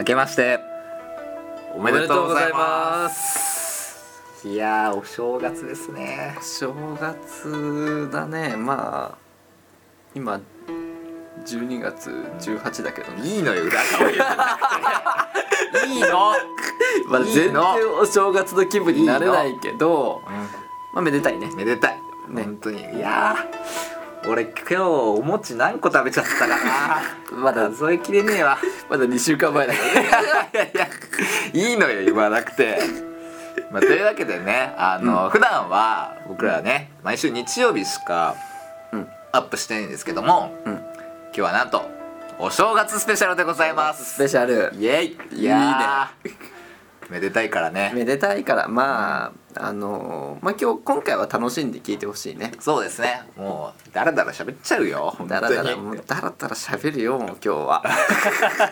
明けまして。おめでとうございます。すいやーお正月ですね。正月だね。まあ今12月18だけどね。いいのよ。裏側言わなくて。いいの。まあ全然お正月の気分になれないけどまあめでたいね。めでたい、ね。本当に。いやー俺今日お餅何個食べちゃったかな。まだ数えきれねえわ。まだ2週間前だ。からねいやいや。いいのよ言わなくて。まあ、というわけでねあの、普段は僕らはね毎週日曜日しかうん。アップしてないんですけども、うん。今日はなんとお正月スペシャルでございます。スペシャル。イエイ。いやーめでたいからね。めでたいから。まああのまあ今日今回は楽しんで聞いてほしいね。そうですね。もうだらだら喋っちゃうよ。本当に。だらだらもうだらだら喋るよもう今日は。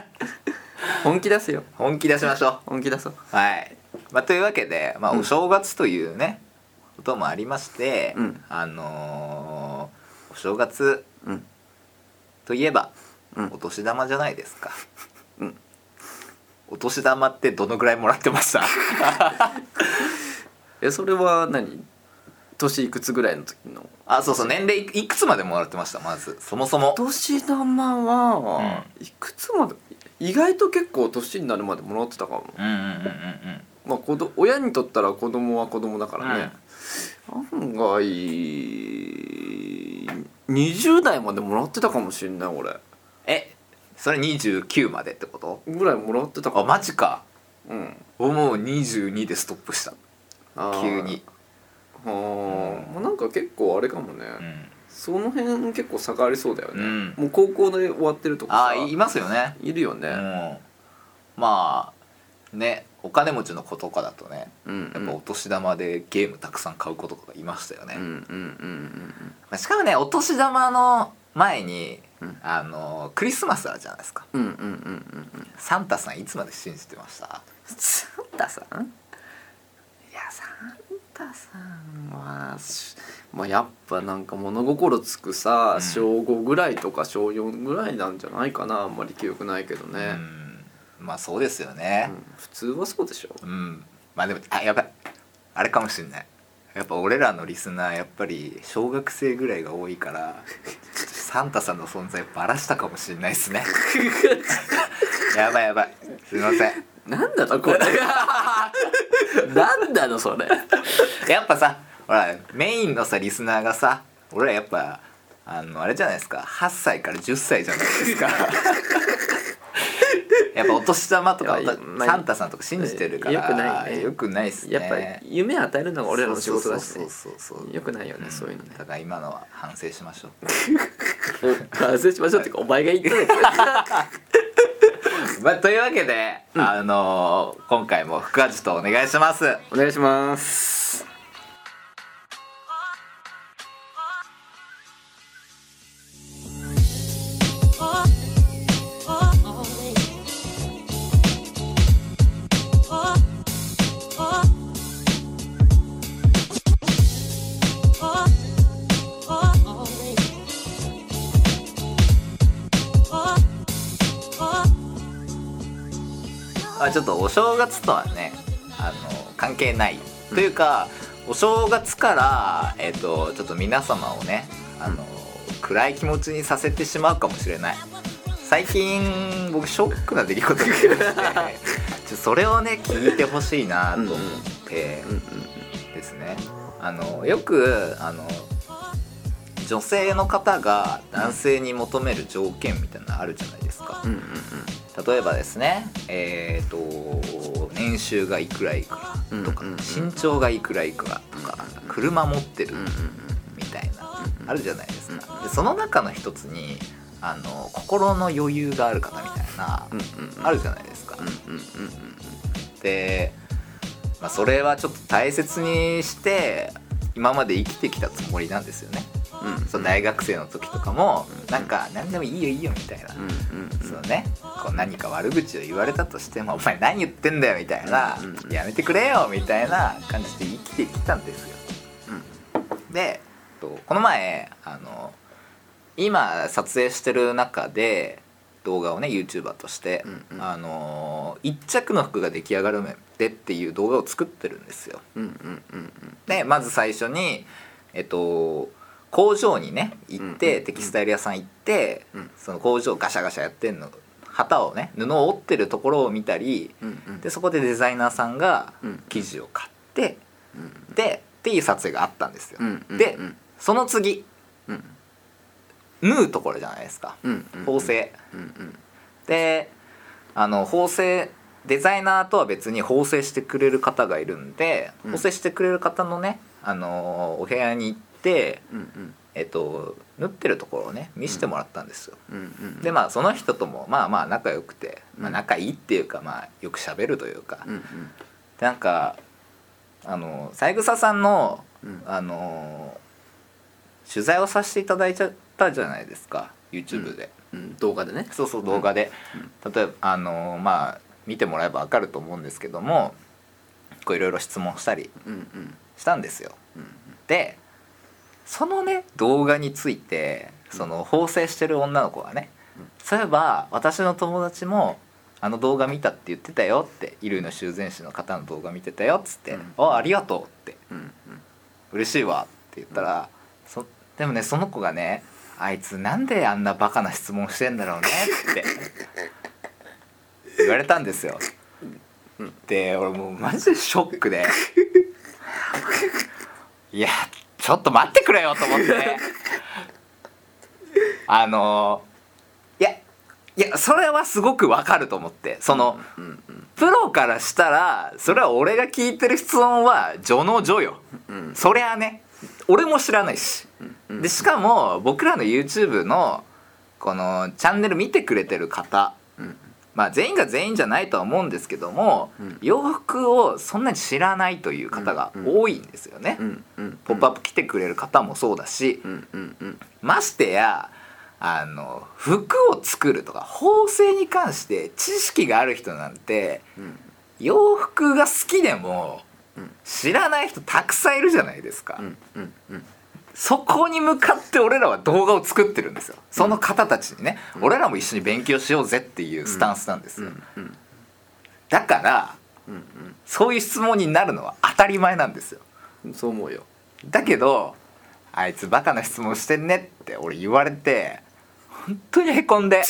本気出すよ。本気出しましょ本気出そう。うはい、まあ、というわけで、まあ、うん。お正月というね、こともありまして、うん。あのーお正月うん。といえば、うん。お年玉じゃないですか、うんお年玉ってどのぐらいもらってました えそれは何？年いくつぐらいの時の？あそうそう年齢いいくつまでもらってましたまず。そもそも。年玉は、いくつまで？意外と結構年になるまでもらってたかも。うんうんうんうんまあ子ど親にとったら子供は子供だからね、案外20代までもらってたかもしんない俺。えそれ29までってこと？ぐらいもらってたかあマジか。うん。おもう22でストップした。急に。はあ、まあ、なんか結構あれかもね、うん。その辺結構差がありそうだよね、うん。もう高校で終わってるとかさ。あいますよね。いるよね、うん。まあねお金持ちの子とかだとねうんやっぱお年玉でゲームたくさん買う子とかがいましたよね、うんうんうんまあしかもねお年玉の前に、うんあのクリスマスあるじゃないですか。うんうんうんうんうん。うんサンタさんいつまで信じてました？サンタさん？いやサンタさんはしまあやっぱなんか物心つくさ、うん。小5ぐらいとか小4ぐらいなんじゃないかな。あんまり記憶ないけどね、うん。まあそうですよね。うん。普通はそうでしょ。うん、まあでもあやばい。あれかもしんないやっぱ俺らのリスナーやっぱり小学生ぐらいが多いからサンタさんの存在バラしたかもしんないですね。やばいやばい。すいません。なんだろこれ。なんだのそれ。やっぱさほらメインのさリスナーがさ俺らやっぱあのあれじゃないですか。8歳から10歳じゃないですか やっぱお年玉とかサンタさんとか信じてるからよくないね。よくないっすね。やっぱり夢与えるのが俺らの仕事だしね。そうそうそうよくないよね、ん。そういうのね。だから今のは反省しましょう。反省しましょうっていうかお前が言った まあ、というわけで、あのー今回も福味とお願いします。お願いします正月とはねあの関係ない、というかお正月から、えっとちょっと皆様をねあの、暗い気持ちにさせてしまうかもしれない。最近僕ショックな出来事が起きまして ちょそれをね聞いてほしいなと思ってうんうんですね。あのよくあの女性の方が男性に求める条件みたいなのあるじゃないですか、うんうん例えばですねえっ、と年収がいくらいくらとか、うんうんうん。身長がいくらいくらとか、車持ってるうん。うんうんみたいな、うんあるじゃないですか、うんでその中の一つにあの心の余裕がある方みたいな、うんうんうん。あるじゃないですか、うんうんうん。で、まあ、それはちょっと大切にして今まで生きてきたつもりなんですよね、うん。うんそう大学生の時とかも、うん。なんか何でもいいよいいよみたいな、うんうんうん。そうね。こう何か悪口を言われたとしても「お前何言ってんだよ」みたいな。うんうん「やめてくれよ」みたいな感じで生きてきたんですよ。でとこの前あの今撮影してる中で動画をね YouTuber として、うんうん。あのー一着の服が出来上がるまでっていう動画を作ってるんですよ。うんうんうん。でまず最初にえっと工場にね行って、テキスタイル屋さん行って、うん。その工場ガシャガシャやってんの旗をね布を折ってるところを見たりでそこでデザイナーさんがうん。生地を買ってうんでっていう撮影があったんですよ、でうんその次うん。縫うところじゃないですか。縫製。であの縫製デザイナーとは別に縫製してくれる方がいるんで、うん。縫製してくれる方のねあのお部屋に行って、うんうん。えっと、縫ってるところをね見せてもらったんですよ、うん。うんでまあその人ともまあまあ仲良くて、まあ、うん。仲いいっていうかまあよく喋るというか、うんうん。でなんかあの三枝さんのうん。あの取材をさせていただいちゃったじゃないですか YouTube で、うん。動画でね。そうそう動画で、例えばあのまあ見てもらえば分かると思うんですけどもこういろいろ質問したりうんうん。したんですよ。うん。でそのね動画についてその縫製してる女の子がね、うん。そういえば私の友達もあの動画見たって言ってたよって衣類の修繕士の方の動画見てたよっつって「うん。あありがとう」ってうん「嬉しいわ」って言ったら、そでもねその子がね「あいつなんであんなバカな質問してんだろうね」って言われたんですよ。で俺もうマジでショックで。いやちょっと待ってくれよと思って。あのいやいやそれはすごくわかると思って。その、うんうんプロからしたらそれは俺が聞いてる質問は序の序よ。うんそりゃあね。俺も知らないし。うんでしかも僕らの YouTube のこのチャンネル見てくれてる方うんまあ全員が全員じゃないとは思うんですけども、うん。洋服をそんなに知らないという方が多いんですよね。うんうんポップアップ来てくれる方もそうだし、うんうんうん。ましてやあの服を作るとか縫製に関して知識がある人なんてうん。洋服が好きでもうん。知らない人たくさんいるじゃないですか。うんうんうんそこに向かって俺らは動画を作ってるんですよ。その方たちにね、俺らも一緒に勉強しようぜっていうスタンスなんですよ、うんだからうんそういう質問になるのは当たり前なんですよ。うんそう思うよ。だけどあいつバカな質問してんねって俺言われて本当にへこんで。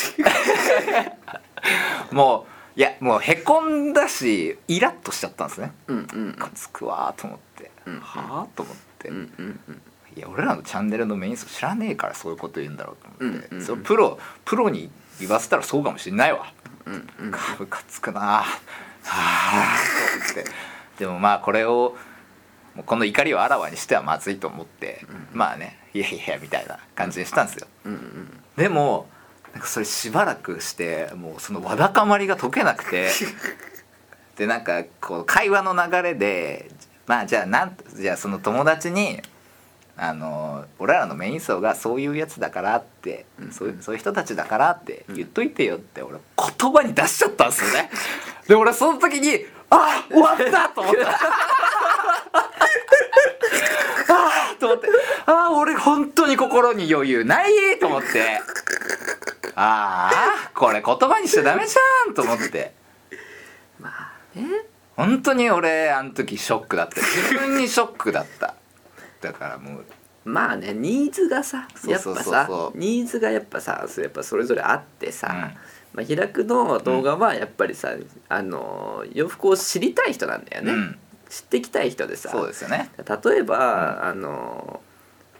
もういやもうへこんだしイラッとしちゃったんですね。うんうんつくわーと思って、うんはあと思って、うんうんうんいや俺らのチャンネルのメイン層知らねえからそういうこと言うんだろうと思って、うんうんうん。それプロプロに言わせたらそうかもしんないわ。うんうつくな。はあでもまあこれをこの怒りをあらわにしてはまずいと思って、まあねいやいやみたいな感じにしたんですよ。うんうん。でもなんかそれしばらくしてもうそのわだかまりが解けなくて。でなんかこう会話の流れでまあじゃあなんじゃあその友達にあの俺らのメイン層がそういうやつだからって、うん。そういうそういう人たちだからって言っといてよって俺言葉に出しちゃったんですよね。で俺その時にあ終わったと思った。あーと思ってああ俺本当に心に余裕ないと思って。ああこれ言葉にしちゃダメじゃんと思って。まあね。本当に俺あの時ショックだった。自分にショックだっただからもうまあねニーズがさやっぱさニーズがやっぱさそれやっぱそれぞれあってさ、まあ、平くの動画はやっぱりさ、あの洋服を知りたい人なんだよね、うん。知っていきたい人でさ。そうですよね。例えば、あの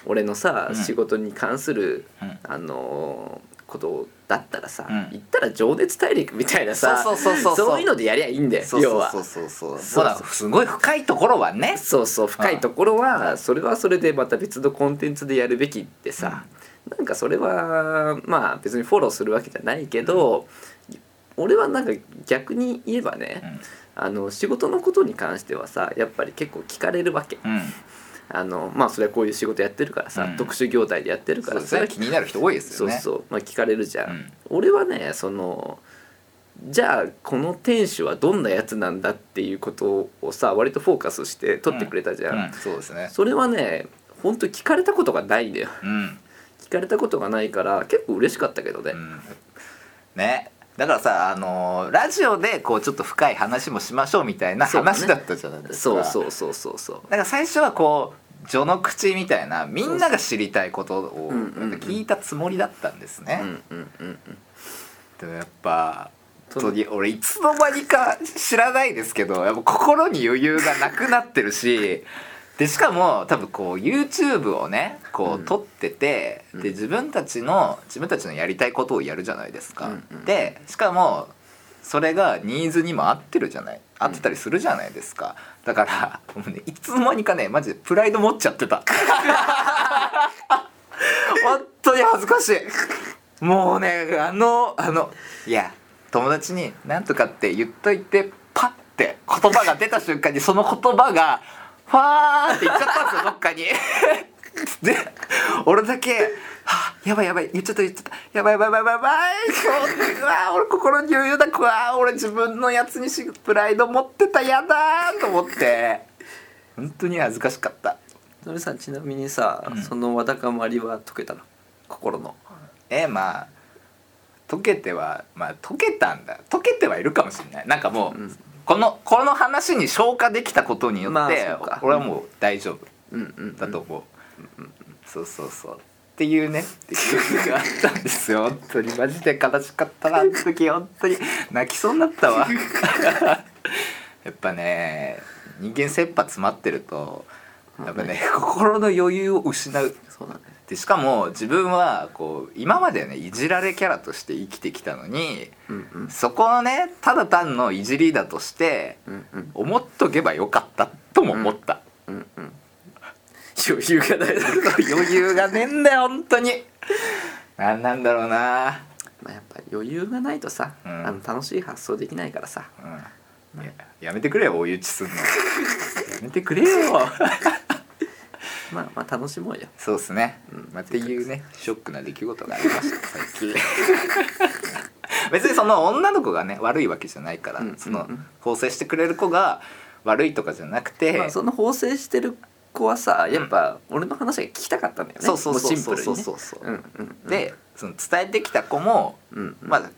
俺のさ、うん。仕事に関する、うん。あのことだったらさ、うん。言ったら情熱大陸みたいなさそうそうそうそう。そういうのでやりゃいいんだよそう要は。そうそうそうそう。そうだすごい深いところはね。そうそう深いところはそれはそれでまた別のコンテンツでやるべきってさ、なんかそれはまあ別にフォローするわけじゃないけど、俺はなんか逆に言えばね、あの仕事のことに関してはさやっぱり結構聞かれるわけ。あのまあそれはこういう仕事やってるからさ、うん。特殊業態でやってるからさそうですね気になる人多いですよね。そうそう、まあ、聞かれるじゃん、うん。俺はねそのじゃあこの店主はどんなやつなんだっていうことをさ割とフォーカスして撮ってくれたじゃん、うん、そうですね。それはね本当聞かれたことがないんだよ。うん、聞かれたことがないから結構嬉しかったけどね、うん、ねだからさあのーラジオでこうちょっと深い話もしましょうみたいな話だったじゃないですか。そうそうそうそうそう。だから最初はこう序の口みたいなみんなが知りたいことを聞いたつもりだったんですね、でもやっぱ本当に俺いつの間にか知らないですけどやっぱ心に余裕がなくなってるし でしかも多分こう YouTube をねこうん。う撮ってて、うん。で自分たちの自分たちのやりたいことをやるじゃないですか。うんうん。でしかもそれがニーズにも合ってるじゃない？合ってたりするじゃないですか。だからもうねいつの間にかねマジでプライド持っちゃってた。本当に恥ずかしい。もうねあのあのいや友達に「なんとか」って言っといてパッて言葉が出た瞬間にその言葉がファーって言っちゃったんですよどっかに。で俺だけ「はあやばいやばい言っちゃった言っちゃった。やばいやばいやばいやばい。そううわ俺心に余裕だうわ俺自分のやつにしプライド持ってたやだーと思って。本当に恥ずかしかった。それさちなみにさ、うん。そのわだかまりは解けたの？心の。えまあ溶けてはまあ溶けたんだ。溶けてはいるかもしれない。なんかもう、うんこのこの話に消化できたことによって、まあ俺はもう大丈夫。うん。うん。だと思う、そうそうそう。っていうね。っていうのがあったんですよ。本当に。マジで悲しかったなあの時。本当に。泣きそうになったわ。やっぱね人間切羽詰まってるとやっぱね心の余裕を失う。そうだね。でしかも自分はこう今までねいじられキャラとして生きてきたのにうんうん。そこをねただ単のいじりだとしてうんうん。思っとけばよかったとも思った、うんうん。余裕がない。余裕がねえんだよ本当に。なんなんだろうな。まあやっぱ余裕がないとさ、うん。あの楽しい発想できないからさ。うん。ややめてくれよ追い打ちすんの。やめてくれよ まあまあ楽しもうよ。そうですね、うん。まあ、っていうねショックな出来事がありました最近。別にその女の子がね悪いわけじゃないから、うんそのうん。うん構成してくれる子が悪いとかじゃなくて、まあその縫製してる子はさやっぱ俺の話が聞きたかったんだよね。そうそうそうそうそう。そううんうんうん。でその伝えてきた子も、うんうん。まあ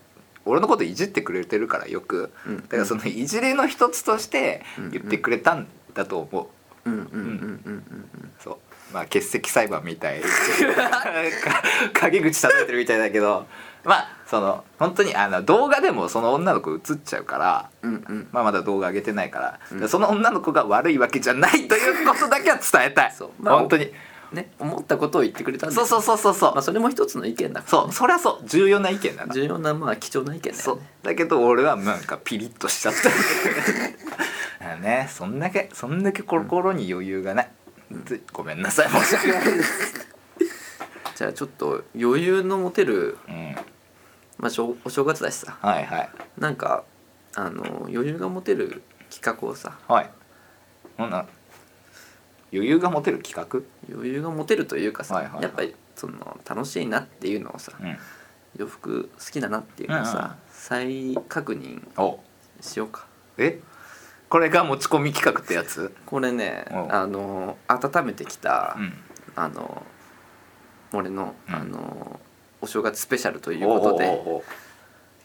俺のこといじってくれてるからよく、うんだからそのいじりの一つとしてうん言ってくれたんだと思う、うんうんうんうんうんそう。まあ欠席裁判みたい。か陰口叩いてるみたいだけど。まあその本当にあの動画でもその女の子映っちゃうから、うんうん。まあ、まだ動画上げてないから,、うん。その女の子が悪いわけじゃないということだけは伝えたい。そう。ま あ本当に。ね思ったことを言ってくれたんだそうそうそうそうそう、まあそれも一つの意見だからそう。そりゃそう。重要な意見だな。重要なまあ貴重な意見だそう。よねだけど俺はなんかピリッとしちゃった ねそんだけそんだけ心に余裕がない、ごめんなさい申し訳ない。で すじゃあちょっと余裕の持てる、うん。まあ、しょお正月だしさ。はいはい。なんかあの余裕が持てる企画をさ。はい。ほんな余裕が持てる企画？余裕が持てるというかさ、はいはいはい。やっぱりその楽しいなっていうのをさうん。洋服好きだなっていうのをさ、うんうん。再確認お。しようか。え？これが持ち込み企画ってやつ？これねおあの温めてきた、うん。あの俺の,、うん。あのお正月スペシャルということで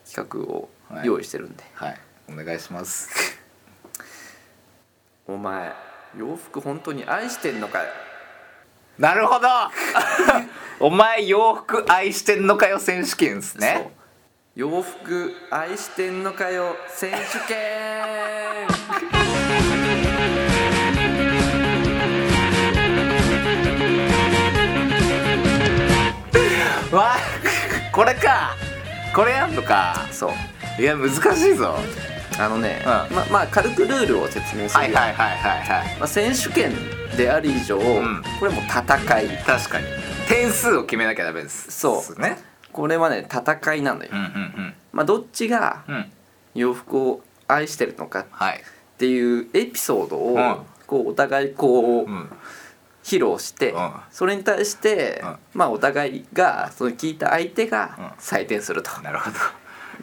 企画をはい。用意してるんで、はい。お願いします。お前洋服本当に愛してんのかよ。なるほど。お前洋服愛してんのかよ選手権ですね。洋服愛してんのかよ選手権わあこれか。これやんのか。そう。いや難しいぞ。あのね、うん。ままあ軽くルールを説明するよ、はいはいはいはいはい。まあ、選手権である以上、ん。これもう戦い。確かに。点数を決めなきゃダメです。そう。ですね。これはね戦いなのよ、うんうんまあ、どっちがうん。うん洋服を愛してるのかっはい。ていうエピソードを、うん。こうお互いこう、うん披露して、うん。それに対して、うん。まあお互いがその聞いた相手うん。が採点すると、なるほど。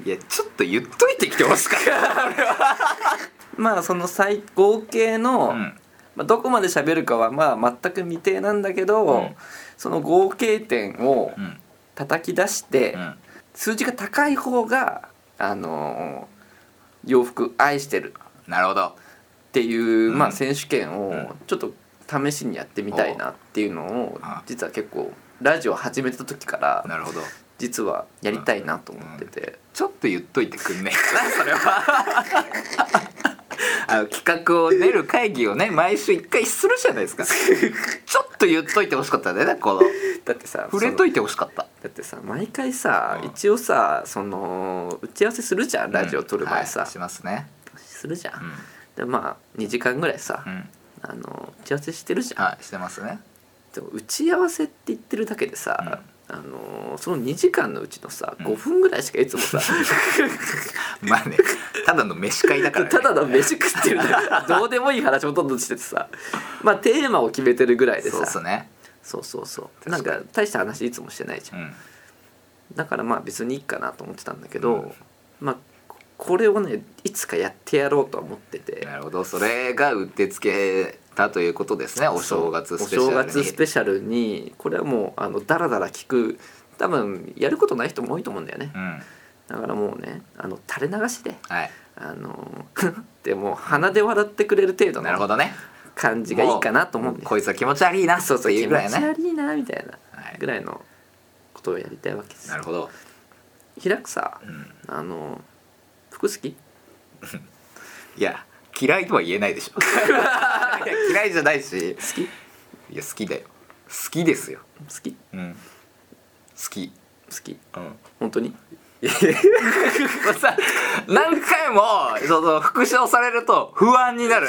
いやちょっと言っといてきてほしかった俺はまあその最合計の、うん。まあ、どこまで喋るかはまあ全く未定なんだけど、うん。その合計点をうん。叩き出して、うん。数字が高い方があの洋服愛してる。なるほど。っていう、うん。まあ、選手権をうん。ちょっと試しにやってみたいなっていうのをあ。実は結構ラジオ始めた時からなるほど。実はやりたいなと思ってて、ちょっと言っといてくんねえかな それは。あの企画を練る会議をね毎週一回するじゃないですか。ちょっと言っといてほしかったねこの。だってさ触れといてほしかった。だってさ毎回さうん。一応さその打ち合わせするじゃんラジオ撮る前さ、はいしますねするじゃん、うんでまあ2時間ぐらいさ、うんあの打ち合わせしてるじゃん、はいしてますね。でも打ち合わせって言ってるだけでさ、あのその2時間のうちのさうん。5分ぐらいしかいつもさ、まあねただの飯会だから、ね、ただの飯食ってるだけ。どうでもいい話ほとんどしててさまあテーマを決めてるぐらいでさ。そうっすね。そうそうそう。なん確かに。か大した話いつもしてないじゃん、うん。だからまあ別にいいかなと思ってたんだけど、うん。まあここれをねいつかやってやろうとは思ってて。なるほどそれがうってつけたということですねお正月スペシャルに。お正月スペシャルにこれはもうあのダラダラ聞く。多分やることない人も多いと思うんだよね。うん。だからもうねあの垂れ流しではい。あの でも鼻で笑ってくれる程度のなるほどね。感じがいいかなと思うんです。こいつは気持ち悪いなそうそういうぐらいね。気持ち悪いなみたいなはい。ぐらいのことをやりたいわけです。なるほど、開くさうん、あの服好き？いや嫌いとは言えないでしょ。い や嫌いじゃないし。好き？いや好きだよ。好きですよ。好き？うん。好き。好き。うん。本当に？さ何回もその復唱されると不安になる。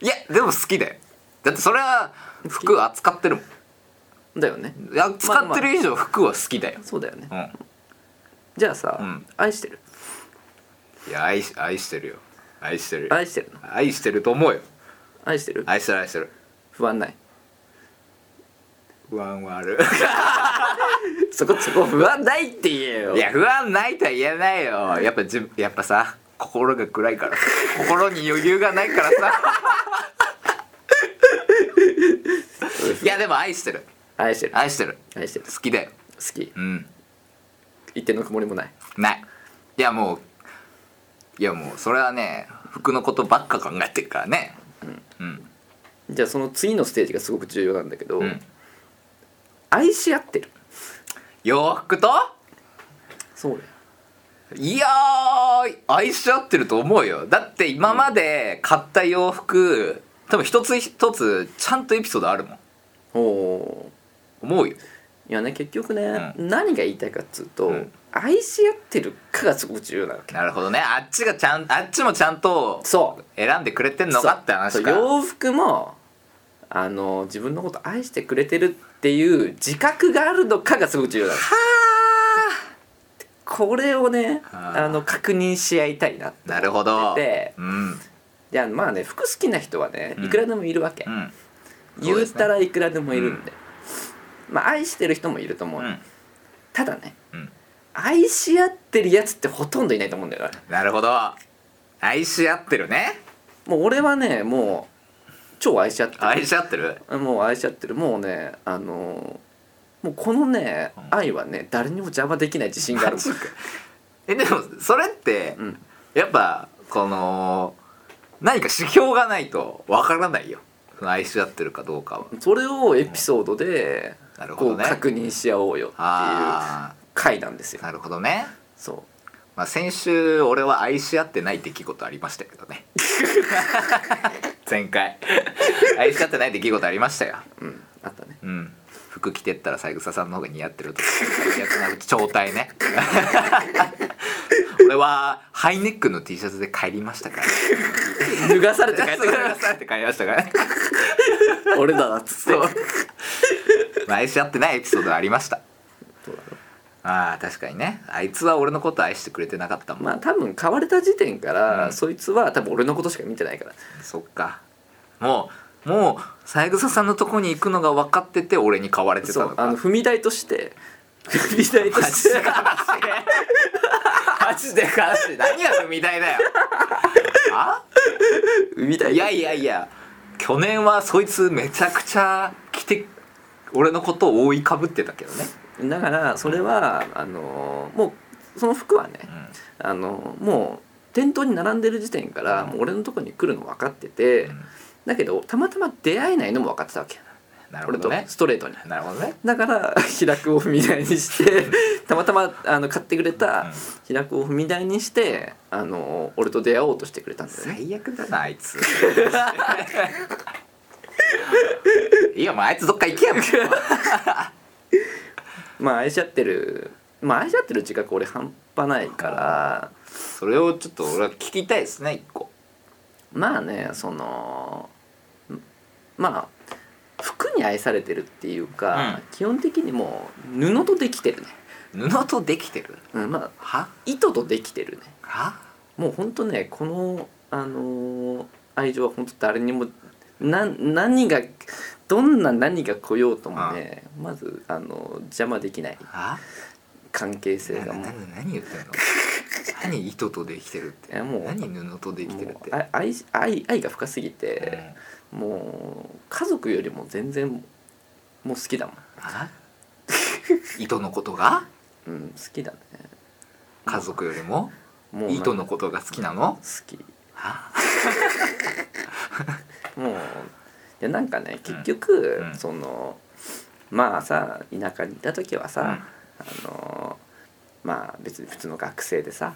いやでも好きだよ。だってそれは服扱ってるもん。だよね。いや使ってる以上服は好きだよ、そうだよね。うん。じゃあさ、うん。愛してる？いや愛し愛してるよ。愛してる。愛してるの？愛してると思うよ。愛してる？愛してる愛してる。不安ない？不安はある。そこそこ不安ないって言えよ。いや不安ないとは言えないよ。やっぱじやっぱさ心が暗いから。心に余裕がないからさ。いやでも愛してる。愛してる。愛してる。愛してる。好きだよ。好き。うん。一点の曇りもない。ない。いやもういやもうそれはね服のことばっか考えてるからね。うん。じゃあその次のステージがすごく重要なんだけど、うん。愛し合ってる。洋服と？そうだよ。いやー愛し合ってると思うよ。だって今まで買った洋服多分一つ一つちゃんとエピソードあるもん。おお思うよ。いやね結局ね、う何が言いたいかっつうと、うん愛し合ってるかがすごく重要なわけ。なるほどね。あっちがちゃんあっちもちゃんとそう。選んでくれてんのかって話か。そう。洋服もあの自分のこと愛してくれてるっていう自覚があるのかがすごく重要なのこれをねはあ。あの確認し合いたいなってなるほど。でうん。いやまあね服好きな人はねうん。いくらでもいるわけ、うん。言っそうですね。たらいくらでもいるんで、まあ愛してる人もいると思う、うん。ただねうん愛し合ってるやつってほとんどいないと思うんだよねなるほど。愛し合ってるね。もう俺はねもう超愛し合ってる。愛し合ってる？もう愛し合ってる。もうねあのもうこのねうん。愛はね誰にも邪魔できない自信があるえでもそれってうん。やっぱこの何か指標がないとわからないよ。愛し合ってるかどうかは。それをエピソードでこうなるほどね。確認し合おうよっていう。あ回なんですよ。あなるほどね。そまあ先週俺は愛し合ってない出来事ありましたけどね。前回。愛し合ってない出来事ありましたよ。ううん。あったね。うん。服着てったら三枝さんの方が似合ってるとか。最悪な状態ね。俺はハイネックの T シャツで帰りましたから。脱がされて帰ってくるされて帰りましたからね。俺だなっつって。愛し合ってないエピソードありました。そうだろああ確かにね。あいつは俺のこと愛してくれてなかったもん、まあ多分買われた時点から、うん。そいつは多分俺のことしか見てないから。そっか。もうもう三枝さんのとこに行くのが分かってて俺に買われてたそうのかあの踏み台として。踏み台として。マジで。悲しい。何が踏み台だよ。あ 踏み台いやいやいや。去年はそいつめちゃくちゃ俺のことを覆いかぶってたけどね。だからそれはあのもうその服はねうん。あのもう店頭に並んでる時点からうん。もう俺のとこに来るの分かってて、うん。だけどたまたま出会えないのも分かってたわけ。なるほどね。ストレートに。なるほどね。だから 開くを踏み台にしてたまたまあの買ってくれた開くを踏み台にしてあの俺と出会おうとしてくれたんだよね。最悪だなあいつ いやもうあいつどっか行けやもうまあ愛し合ってる。まあ愛し合ってる自覚俺半端ないから。それをちょっと俺は聞きたいですね一個。まあねそのまあ服に愛されてるっていうか、基本的にもう布とできてるね、布とできてる？うん、まあは？糸とできてるね。は？もうほんとねこのあのー愛情は本当誰にもな何がどんな何が来ようともねまずあの邪魔できない。は関係性がもう。何言ってんの？何糸とできてるって？いやもう何布とできてるって？愛愛愛が深すぎて、もう家族よりも全然もう好きだもん、は糸のことが？うん、好きだね。家族よりも？もう糸のことが好きなの？好きは もういやなんかね結局、うん。そのまあさ田舎にいた時はさ、あのまあ別に普通の学生でさ、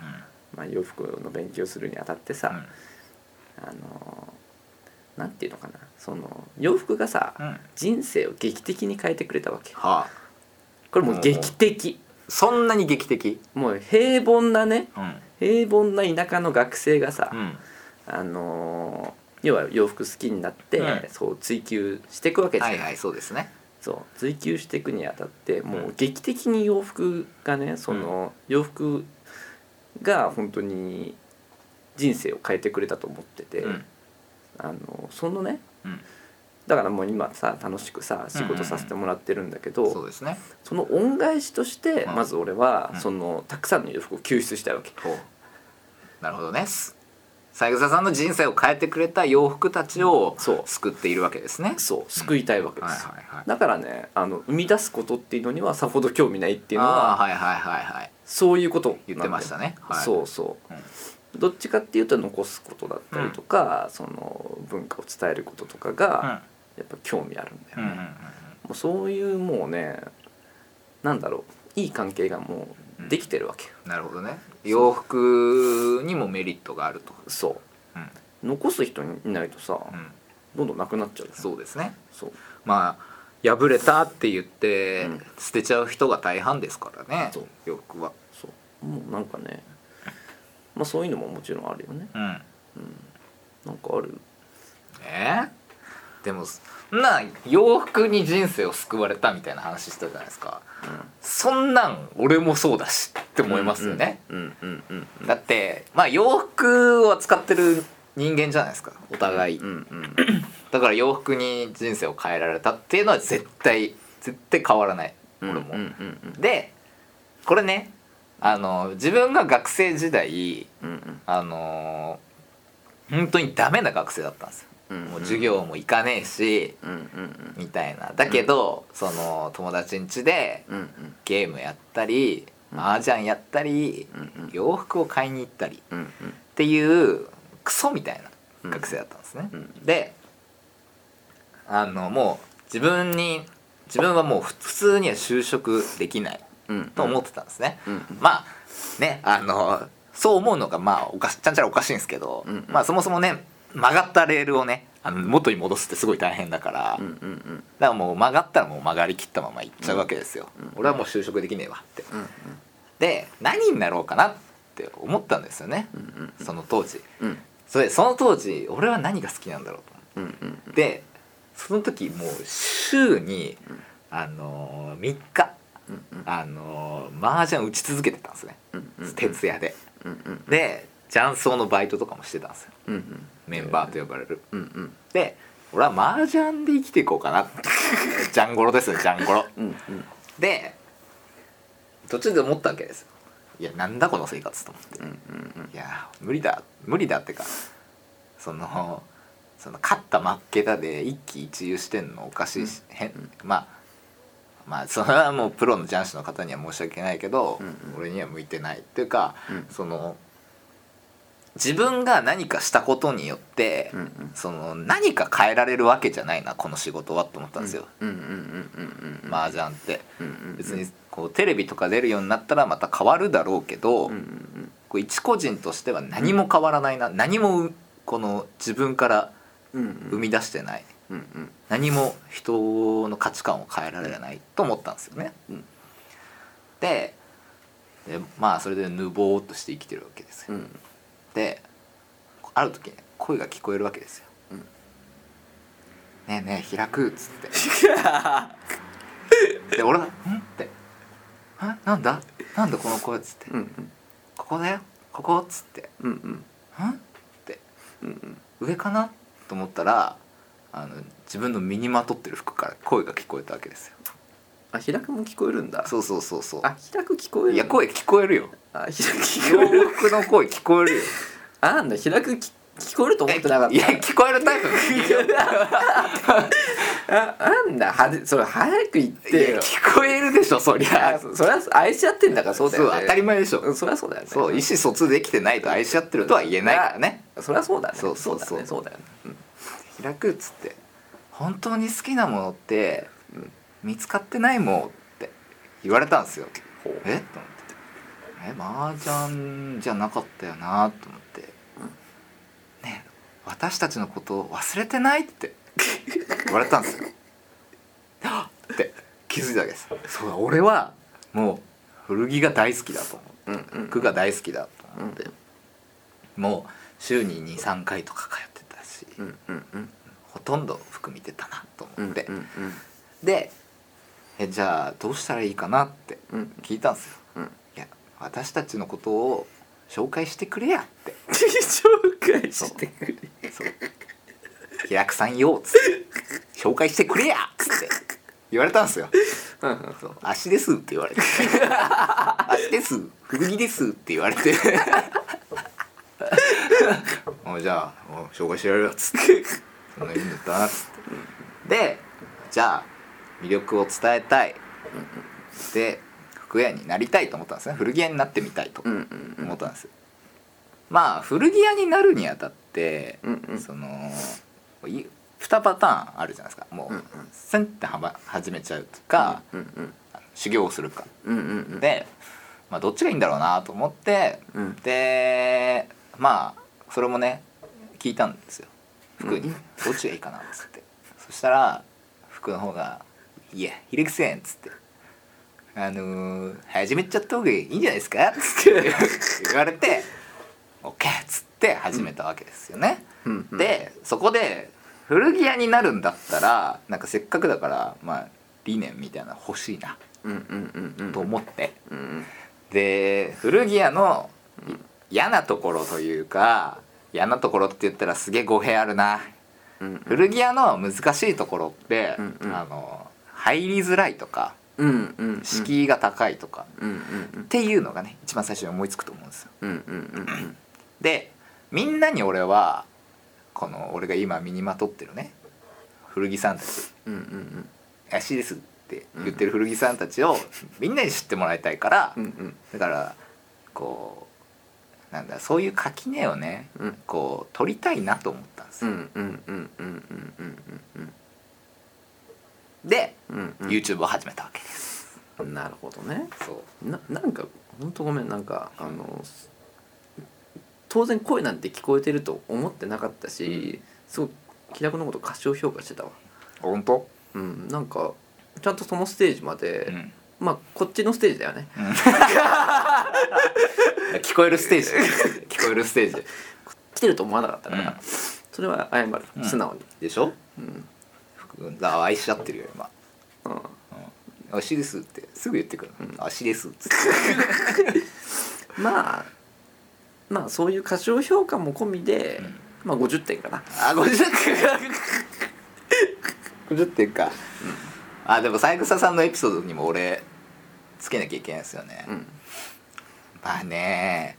まあ、洋服の勉強するにあたってさ、あのなんていうのかなその洋服がさ、うん。うん人生を劇的に変えてくれたわけはあ。これもう劇的。そんなに劇的？もう平凡なねうん平凡な田舎の学生がさ、うん。あの要は洋服好きになって、うん。そう追求していくわけじゃん、はいはいそうですね。そう追求していくにあたってもううん。劇的に洋服がねその、洋服が本当に人生を変えてくれたと思ってて、うん。あのそのねうんだからもう今さ楽しくさ仕事させてもらってるんだけど、そうですね。その恩返しとしてうん。まず俺は、うん。そのたくさんの洋服を救出したいわけ。ほう。なるほどね。す三枝さんの人生を変えてくれた洋服たちを救っているわけですね。そう。救いたいわけではいす、だからねあの生み出すことっていうのにはさほど興味ないっていうのあはあはいはいはいはい。そういうこと言ってましたね。はい。そうそう、うん。どっちかっていうと残すことだったりとか、その文化を伝えることとかがやっぱ興味あるんだよね、うんうんうんもうそういうもうねなんだろう。いい関係がもうできてるわけよ、なるほどね。洋服にもメリットがあると。そう。うん。残す人いないとさ、うん。どんどんなくなっちゃうそうですね。そう。まあ破れたって言ってうん。捨てちゃう人が大半ですからねそう。洋服は。そう。もうなんかねまあそういうのももちろんあるよね。うん。なんかある？え？ーでもな洋服に人生を救われたみたいな話してたじゃないですか。そんなん俺もそうだしって思いますよね、うんうんうんうんだってまあ洋服を扱ってる人間じゃないですか。お互い、うんうん だから洋服に人生を変えられたっていうのは絶対絶対変わらない。うん俺も、うんうん。でこれねあの自分が学生時代うんうん。あの本当にダメな学生だったんですよ、うんもう授業も行かねえしみたいな。だけど、その友達ん家でゲームやったりうん。麻雀やったり、洋服を買いに行ったりっうん。ていうクソみたいな学生だったんですね、うん。であのもう自分に自分はもう普通には就職できないうん。と思ってたんですね、うん。まあねあのそう思うのがまあおかしちゃんちゃらおかしいんですけど、うん。まあそもそもね曲がったレールをねあの元に戻すってすごい大変だから、うんうんうんだからもう曲がったらもう曲がりきったまま行っちゃうわけですよ、うん俺はもう就職できねえわって。うんで何になろうかなって思ったんですよね、うんその当時。うん。それでその当時俺は何が好きなんだろうと。うんうん思ってその時もう週に、あのー、3日うんうん。あのー、麻雀打ち続けてたんですね、うんうん徹夜で。うんうん。で雀荘のバイトとかもしてたんですよ。うんうん。メンバーと呼ばれる、うんうん。で俺は麻雀で生きていこうかな。ジャンゴロですよジャンゴロ。うんうん。で途中で思ったわけですよ。いやなんだこの生活と思って、うんうんいや無理だ。無理だってかそのその勝った負けたで一喜一憂してんのおかしいし、変まあまあそれはもうプロの雀士の方には申し訳ないけど、うんうん。俺には向いてないっていうか、うん。その自分が何かしたことによって、うんうん。その何か変えられるわけじゃないなこの仕事はと思ったんですよ、うんうんうんうんうん麻雀って。うんうん別にこうテレビとか出るようになったらまた変わるだろうけど、うんうん。こう一個人としては何も変わらないな、何もうこの自分からうんうん。生み出してない、うんうん。何も人の価値観を変えられないと思ったんですよね。うん。ででまあそれでぬぼーっとして生きてるわけですよ。うんである時ね声が聞こえるわけですよ。うん。ねえねえ開くっつって。で俺が「ん?」って「あなんだ？なんだこの声」っつって。うんうん「ここだよ。ここ」っつって。うんうん「ん?」って。うんうん。上かな？と思ったらあの自分の身にまとってる服から声が聞こえたわけですよあ開くも聞こえるんだ。そうそうそうそう。あ開く聞こえるいや声聞こえるよ。あ開く聞こえ洋る服の声聞こえるよ。あなんだ開く聞聞こえると思ってなかった。いや聞こえるタイプ あなんだ。はじそれ早く言っいてよ。や聞こえるでしょそりゃ。あそそれは愛し合ってんだからそうだよね。そう当たり前でしょ。うんそりゃそうだよね。そう意思疎通できてないと愛し合ってるとは言えないからね。そりゃそうだね。そうそうそう。そうだよね。うん。開くっつって本当に好きなものってうん見つかってないもんって言われたんですよえ？っと思ってえ麻雀じゃなかったよなと思って、ねえ私たちのことを忘れてないって。言われたんですよ。はっって気づいたわけです。そうだ俺はもう古着が大好きだと思う。んううん。服が大好きだとうん思って、もう週に23回とか通ってたし、うんうんうん。ほとんど服見てたなと思って、うんうん。でえじゃあどうしたらいいかなってうん。聞いたんですよ。うん。いや私たちのことを紹介してくれやって。紹介してくれ。そう「平久さんよ」っつって「紹介してくれや」っつって。言われたんですよ。そう「足です」って言われて「足です。古着です」って言われて「おじゃあお紹介してやるよ」っつって「そんな言うんだったな」っつって。でじゃあ魅力を伝えたい。で服屋になりたいと思ったんですね。古着屋になってみたいと思ったんです。よまあ古着屋になるにあたって、そのい2パターンあるじゃないですか。もう、うんうん。センってはま始めちゃうとか、修行をするか。で、まあ、どっちがいいんだろうなと思って、うん。でまあそれもね聞いたんですよ。服に、うん。どっちがいいかなっつって。そしたら服の方が「いやひれくせん」っつって「あのー、始めちゃった方がいいんじゃないですか?」っつって 言われて「OK」っつって始めたわけですよね。うん。うん。でそこで古着屋になるんだったらなんかせっかくだからまあ理念みたいなの欲しいな。うんうんうんうん。と思って、うん。うんで古着屋の嫌なところというか嫌なところって言ったらすげえ語弊あるな。うん古着屋の難しいところって、うんうん。あの入りづらいとかうんうん敷居が高いとか、うんうんっていうのがね一番最初に思いつくと思うんですよ。うんうんうん。でみんなに俺はこの俺が今身にまとってるね古着さんたち。うんうん「怪しいです」って言ってる古着さんたちをみんなに知ってもらいたいから、うんうん。だからこうなんだそういう垣根をねうん。こう取りたいなと思ったんですよ。うんうんうんうんうんうんで、うんうん。YouTube を始めたわけです。なるほどね。そう。ななんか本当ごめん。なんかあの当然声なんて聞こえてると思ってなかったしすごい気楽のこと過小評価してたわ。本当、うん。なんかちゃんとそのステージまで、うん。まあこっちのステージだよね。聞こえるステージ。聞こえるステージ。来てると思わなかったから、うん。それは謝る。うん。素直に。でしょ？うんだ愛しちゃってるよ今。うん「足です」ってすぐ言ってくるうん「足です」っつって。まあまあそういう過小評価も込みで、まあ50点かな。あ50点50点か、あでも三枝さんのエピソードにも俺つけなきゃいけないですよね、うん。まあね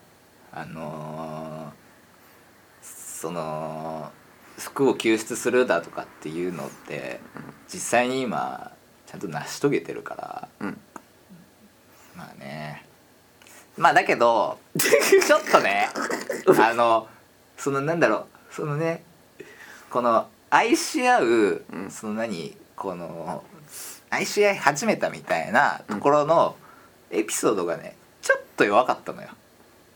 あのーその服を救出するだとかっていうのって実際に今ちゃんと成し遂げてるからうん。まあね。まあだけどちょっとね あのそのなんだろうそのねこの愛し合う、うん。その何この愛し合い始めたみたいなところのエピソードがねちょっと弱かったのよ。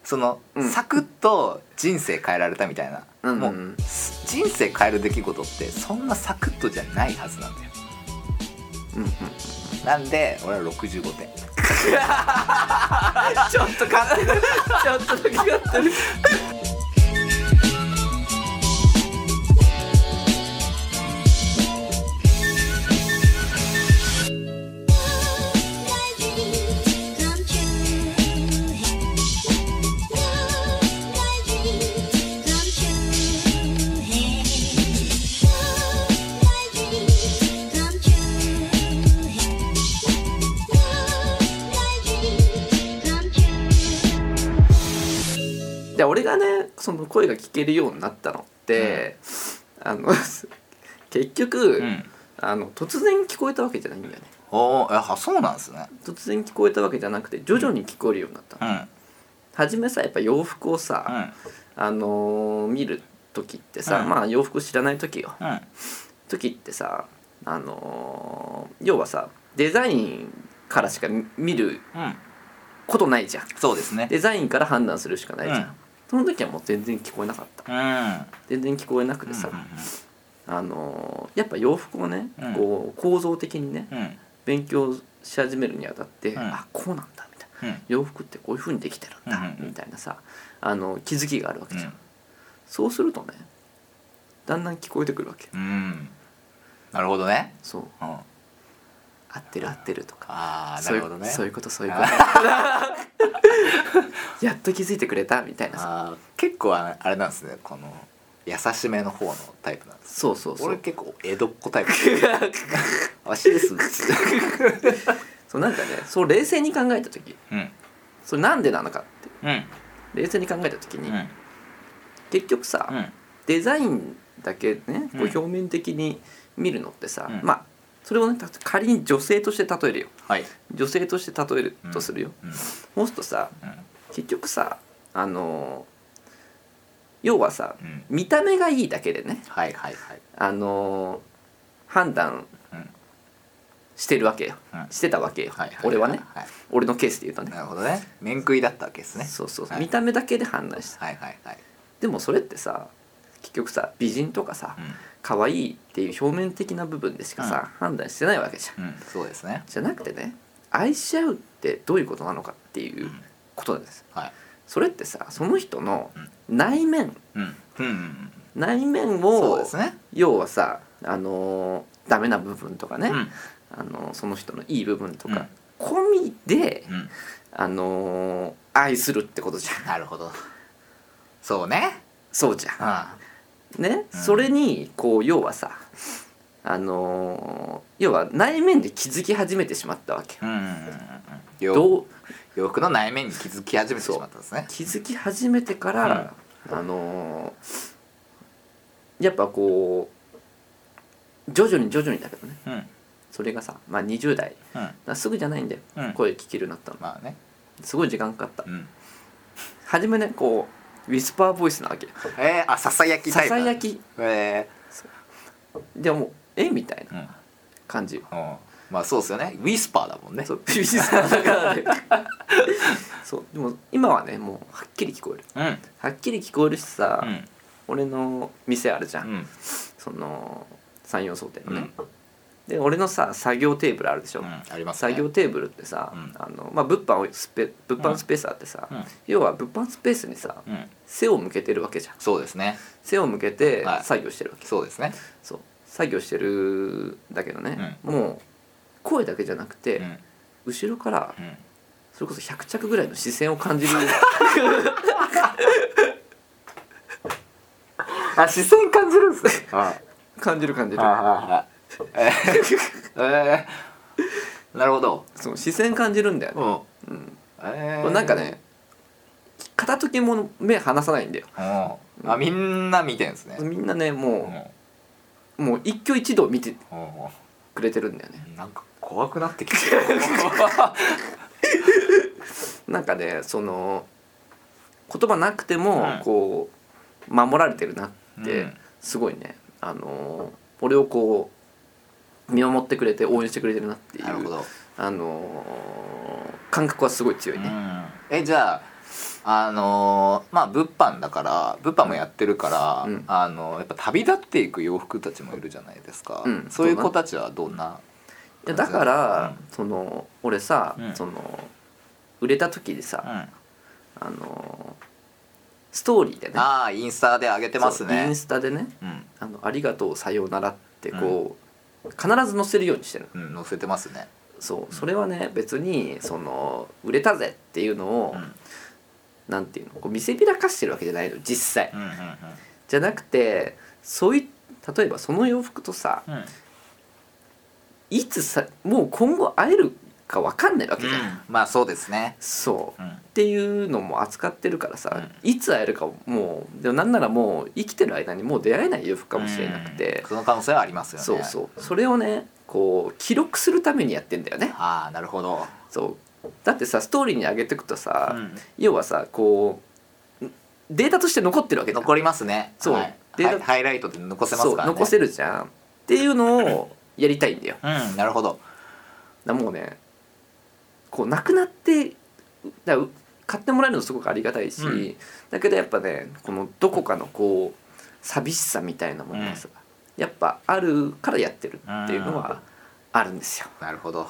その、うん。サクッと人生変えられたみたいな、うんもううん人生変える出来事ってそんなサクッとじゃないはずなんだよ。うんうんなんで俺は65点。ちょっと勝ってる。ちょっとだけ勝ってるで俺がねその声が聞けるようになったのって、あの 結局、うん。あの突然聞こえたわけじゃないんだよね。おおあそうなんですね。突然聞こえたわけじゃなくて徐々に聞こえるようになったの、うん。うん初めさやっぱ洋服をさ、あのー見る時ってさ、うん。まあ洋服知らない時よ。うん。時ってさあのー要はさデザインからしか見るうん。ことないじゃん。そうですね。デザインから判断するしかないじゃん、うんその時はもう全然聞こえなかった。うん。全然聞こえなくてさ、あのーやっぱ洋服をね、うん。こう構造的にね勉強し始めるにあたって、うん。あこうなんだみたいな。うん。洋服ってこういう風にできてるんだ、みたいなさあの気づきがあるわけじゃん、うん。そうするとねだんだん聞こえてくるわけうん。なるほどね。そう合ってる合ってるとか。あーそういうなるほどね。そういうことそういうこと。やっと気づいてくれたみたいな。さ結構ああれなんですね。この優しめの方のタイプなんですそうそうそう。俺結構江戸っ子タイプ。わしです そうなんかねそう冷静に考えた時。うん。それなんでなのかって。うん。冷静に考えた時に、うん。結局さ、うん。デザインだけねこう表面的に見るのってさ、うん。まあそれをねた仮に女性として例えるよ。はい。女性として例えるとするよ、うん。そうするとさうん。結局さあのー要はさうん。見た目がいいだけでねはいはいはい。あのー判断うんしてるわけよ、うん。してたわけよ、はいはい俺はね。はい。俺のケースで言うとね。なるほどね。面食いだったわけですね。そうそうそう、はい。見た目だけで判断してた。はいはいはい。でもそれってさ結局さ美人とかさ可愛いっていう表面的な部分でしかさ、判断してないわけじゃん。うん、うん、そうですね。じゃなくてね愛し合うってどういうことなのかっていうことなんです。はい。それってさその人の内面。うん。うんうん内面をそうですね。要はさあのーダメな部分とかね、うん。あのーその人のいい部分とうん。か込みで、うん。あのー愛するってことじゃん。なるほど。そうね。そうじゃうんんね、うん。それにこう要はさあのー要は内面で気づき始めてしまったわけうんうんうんうん。洋どう洋服の内面に気づき始めてしまったんですね。気づき始めてから、あのーやっぱこう徐々に徐々にだけどね。うん。それがさ、まあ、20代。うん。すぐじゃないんだよ、うん。声聞けるようになったの。まあね。すごい時間かかった。うん。初めねこうウィスパーボイスなわけ。えー、あささやきさタイプ。さやき。えでもえみたいなー、うん。感じよ。うん。まあそうですよね。ウィスパーだもんね。そうウィスパーだからね。そうでも今はねもうはっきり聞こえる。うん。はっきり聞こえるしさ、うん。俺の店あるじゃん、うん。その山陽商店のね、うんで俺のさ作業テーブルあるでしょ、うんありますね。作業テーブルってさ、うん。あのまあ、物販をスペ物販スペースあってさ、うん。要は物販スペースにさうん。背を向けてるわけじゃん。そうですね。背を向けてはい。作業してるわけ、そうですね。そう。作業してるんだけどね、もう声だけじゃなくて、うん。後ろからうん。それこそ100着ぐらいの視線を感じる。あ視線感じるんですね。あ感じる感じる。あえー、えー、なるほど。そう視線感じるんだよね、うん。うん。えー、なんかね片時も目離さないんだよ。うん。あみんな見てんですね。みんなねうん。もうもう一挙一動見てうんくれてるんだよね。なんか怖くなってきてる。なんかねその言葉なくてもうん。こう守られてるなってうん。すごいね。あの俺をこう見守ってくれて応援してくれてるなっていうなるほど、あの感覚はすごい強いね。うん、えじゃああのーまあ物販だから物販もやってるから、うん。あのやっぱ旅立っていく洋服たちもいるじゃないですか、うん。そういう子たちはどんな？いやだから、うん。その俺さ、うん。その売れた時にさ、うん。あのストーリーでね。ああインスタで上げてますね。そうインスタでねうん、「あのありがとうさようなら」ってこう、必ず載せるようにしてる。うん、載せてますね。そう。それはね別にその売れたぜっていうのを、うん。なんていうの？こう見せびらかしてるわけじゃないの実際、うんうんじゃなくてそうい例えばその洋服とさうんうん。いつさもう今後会えるか分かんないわけじゃん、まあそうですね。そう。うん。っていうのも扱ってるからさ、ういつ会えるかもうでもなんならもう生きてる間にもう出会えない洋服かもしれなくて。うん、その可能性はありますよね。そうそう。それをねこう記録するためにやってんだよね。ああなるほど、そう。だってさストーリーに上げてくとさ、うん。要はさこうデータとして残ってるわけ残りますね。そう。はい。でハイハイライトで残せますからね。残せるじゃん。っていうのをやりたいんだよ。うんなるほど。だもうねこうなくなってだ買ってもらえるのすごくありがたいし、うん。だけどやっぱねこのどこかのこう寂しさみたいなものがさ、やっぱあるからやってるっていうのはあるんですよ。なるほど。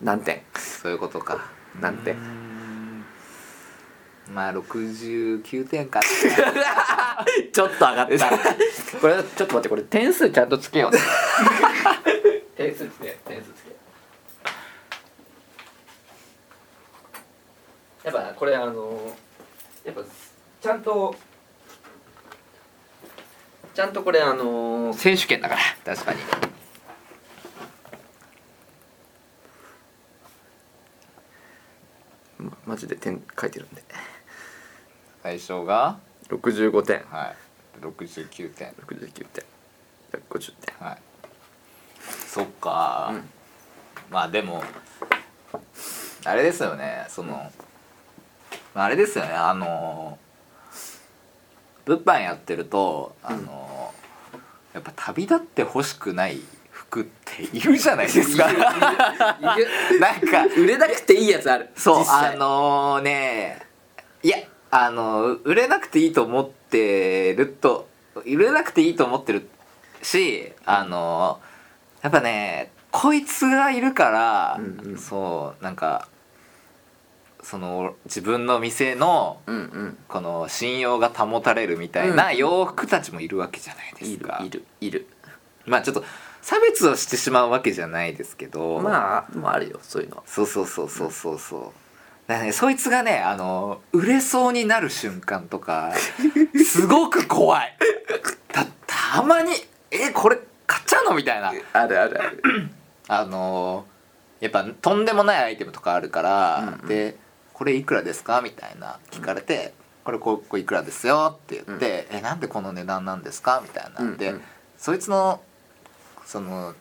何点？そういうことか。何点？まあ69点か。ちょっと上がった。これちょっと待ってこれ点数ちゃんとつけよう 点数つけ点数つけやっぱこれあのやっぱちゃんとちゃんとこれあの選手権だから確かに。まマジで点書いてるんで。最初が？65点。はい。69点。69点。150点。はい。そっか、うん。まあでもあれですよね。そのあれですよねあの物販やってるとあの、やっぱ旅立ってほしくない服っているじゃないですか。なんか売れなくていいやつある。そうあのねいやあの売れなくていいと思ってると売れなくていいと思ってるしあのやっぱねこいつがいるから、うんうん。そうなんかその自分の店のうんうん。この信用が保たれるみたいなうん。洋服たちもいるわけじゃないですか、いるいるまあちょっと差別をしてしまうわけじゃないですけど。まあもあるよそういうのそうそうそうそうそうそう。だからねそいつがねあの売れそうになる瞬間とか すごく怖い。たたまに「えこれ買っちゃうの?」みたいな。あるあるある。あ のやっぱとんでもないアイテムとかあるから、うんうん。で「これいくらですか?」みたいな聞かれて「これここいくらですよ」って言って「えなんでこの値段なんですか?」みたいなで、うんうんそいつのその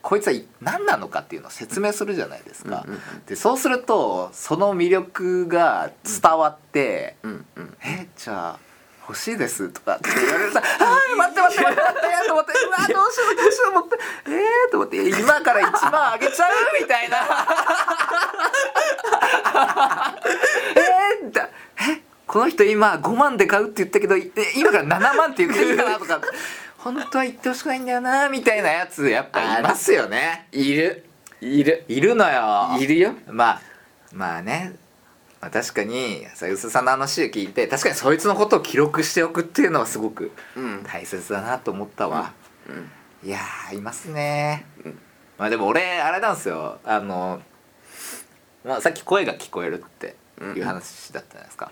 こいつはい何なのかっていうのを説明するじゃないですか。うんうんでそうするとその魅力が伝わってうんうん「えじゃあ欲しいです」とかって言われると「あー待って待って待って待って」と思って「うわどうしようどうしよう」と思って「えー」と思って「今から1万あげちゃう?」みたいな「えー」みたいな「えこの人今5万で買うって言ったけどえ今から7万って言っていいかな」とか「本当は言ってほしくないんだよな」みたいなやつやっぱいますよね。いる。いる。いるのよ。いるよ。まあ。まあね、まあ、確かにさゆすさんの話を聞いて確かにそいつのことを記録しておくっていうのはすごくうん。大切だなと思ったわ、うん。いやーいますね、うん。まあでも俺あれなんですよ。あの、まあ、さっき声が聞こえるっていう話だったじゃないですか、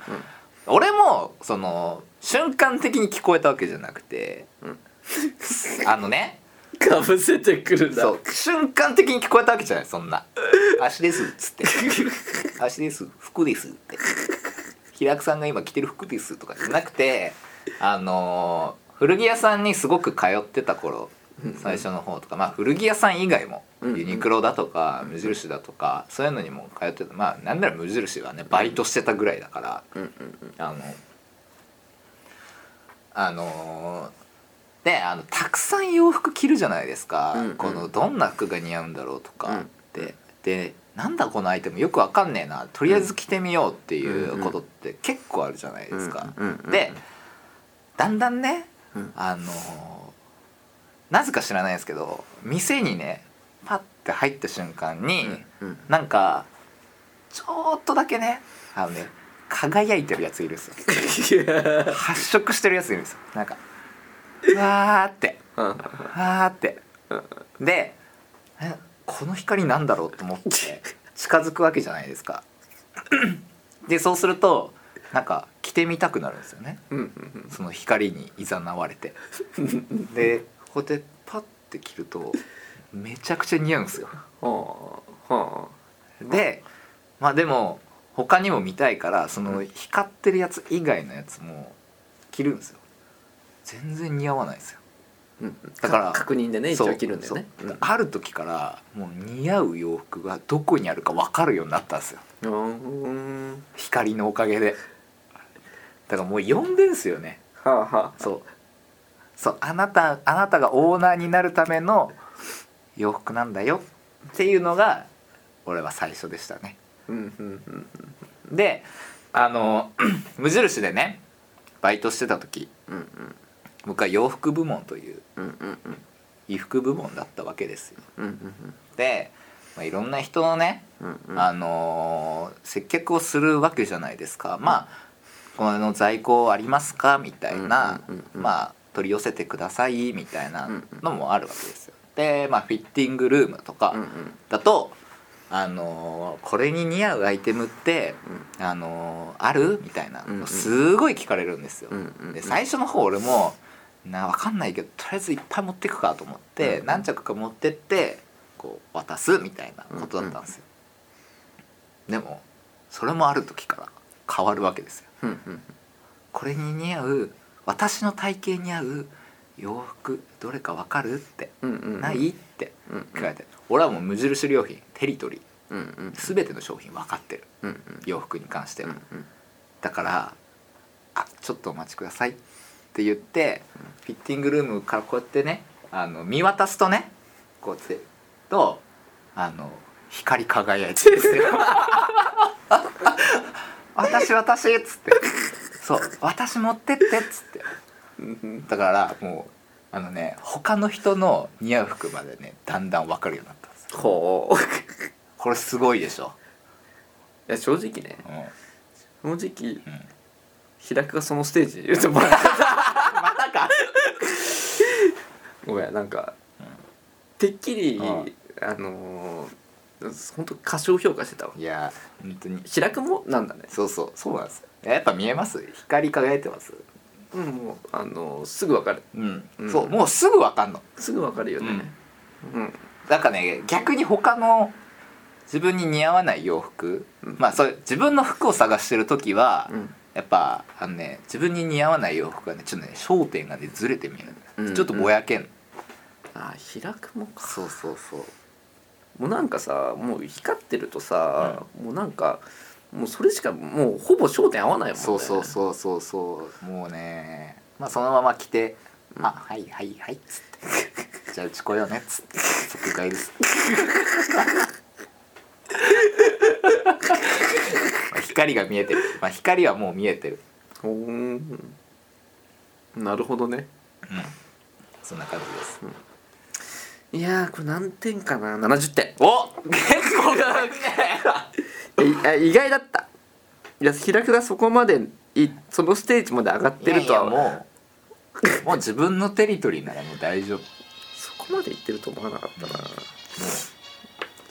うん。俺もその瞬間的に聞こえたわけじゃなくて、うん。あのねかぶせてくるそう瞬間的に聞こえたわけじゃないそんな「足です」っつって「足です服です」って「平久さんが今着てる服です」とかじゃなくてあのー古着屋さんにすごく通ってた頃最初の方とかまあ古着屋さん以外もうんユニクロだとか無印だとかそういうのにも通ってたまあなんなら無印はねバイトしてたぐらいだからあのあのーであのたくさん洋服着るじゃないですか、このどんな服が似合うんだろうとかうん。って、でなんだこのアイテムよくわかんねえな。とりあえず着てみようっていうことって結構あるじゃないですか。でだんだんね、うん。あのーなぜか知らないですけど店にねパッて入った瞬間に、うんなんかちょっとだけねあのね輝いてるやついるんですよ。発色してるやついるんですよ。なんかうわーって。うん。わーって。でえこの光なんだろうと思って近づくわけじゃないですか。でそうするとなんか着てみたくなるんですよね。うんうん。その光にいざなわれて。でこうやってパッて着るとめちゃくちゃ似合うんですよ。はあはでまあでも他にも見たいからその光ってるやつ以外のやつも着るんですよ。全然似合わないですよ。あうん。だから確認でね一そう応着るんだよね。そう。ある時からもう似合う洋服がどこにあるか分かるようになったんですよ。うんうん光のおかげで。だからもう呼んでんすよね。はあはそうそうあなたあなたがオーナーになるための洋服なんだよっていうのが俺は最初でしたね。うんうんうんであの 無印でねバイトしてた時うんうん僕は洋服部門といううんうんうん。衣服部門だったわけですよ。うんうんで、まあ、いろんな人のね、うんうん。あのー接客をするわけじゃないですか。まあこの在庫ありますか？みたいな、うんうんうんうん。まあ取り寄せてくださいみたいなのもあるわけですよ。でまあフィッティングルームとかだと、あのーこれに似合うアイテムって、あのーある？みたいな。すごい聞かれるんですよ、で最初の方俺もな分かんないけどとりあえずいっぱい持ってくかと思って、うん何着か持ってってこう渡すみたいなことだったんですよ、でもそれもある時から変わるわけですよ。これに似合う私の体型に合う洋服どれか分かるって、うんうんないってうん聞かれて。俺はもう無印良品テリトリー。うんうん全ての商品分かってる。うんうん。洋服に関しては、うんだから「あちょっとお待ちください」って言ってフィッティングルームからこうやってねあの見渡すとねこうやってとあの光り輝いてるんですよ。私私っつってそう私持ってってっつって。うんだからもうあのね他の人の似合う服までねだんだん分かるようになったんですよ。ほう。これすごいでしょ、いや正直ね。うん。正直うん、平久がそのステージにいると思うまたか。ごめんなんかてっきりうん。あのー本当過小評価してたわ。いや。本当に。平久もなんだね。そうそう。そうなんですよ。やっぱ見えます？光り輝いてます？うんもうあのーすぐわかる。うん、うん。そうもうすぐ分かんの。すぐわかるよね。うん。なんかね逆に他の自分に似合わない洋服、うん。まあそれ自分の服を探してる時は、うん。やっぱあのね自分に似合わない洋服がねちょっとね焦点がねずれて見える、うんちょっとぼやけんあ平久もか。そうそうそうもうなんかさもう光ってるとさ、もうなんかもうそれしかもうほぼ焦点合わないもんね。そうそうそうそうそう。もうねまあそのまま着て「あはいはいはい」っつって「じゃあうち来ようね」っつって。即買いです。まあ光が見えてる、まあ、光はもう見えてる。ほー。んなるほどね。うん。そんな感じですいやーこれ何点かな？70点。お結構だね意外だった。いや平久がそこまでいそのステージまで上がってるとは。もうもう自分のテリトリーならもう大丈夫。もそこまでいってると思わなかったな。う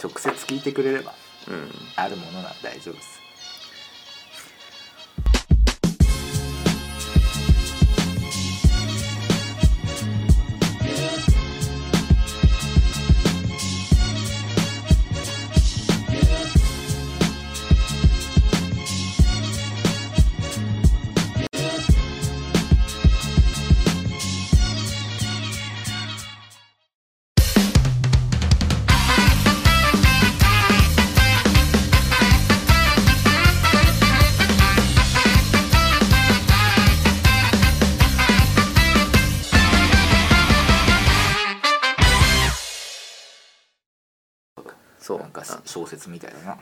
直接聞いてくれれば。うん。あるものなら大丈夫です説みたいだな。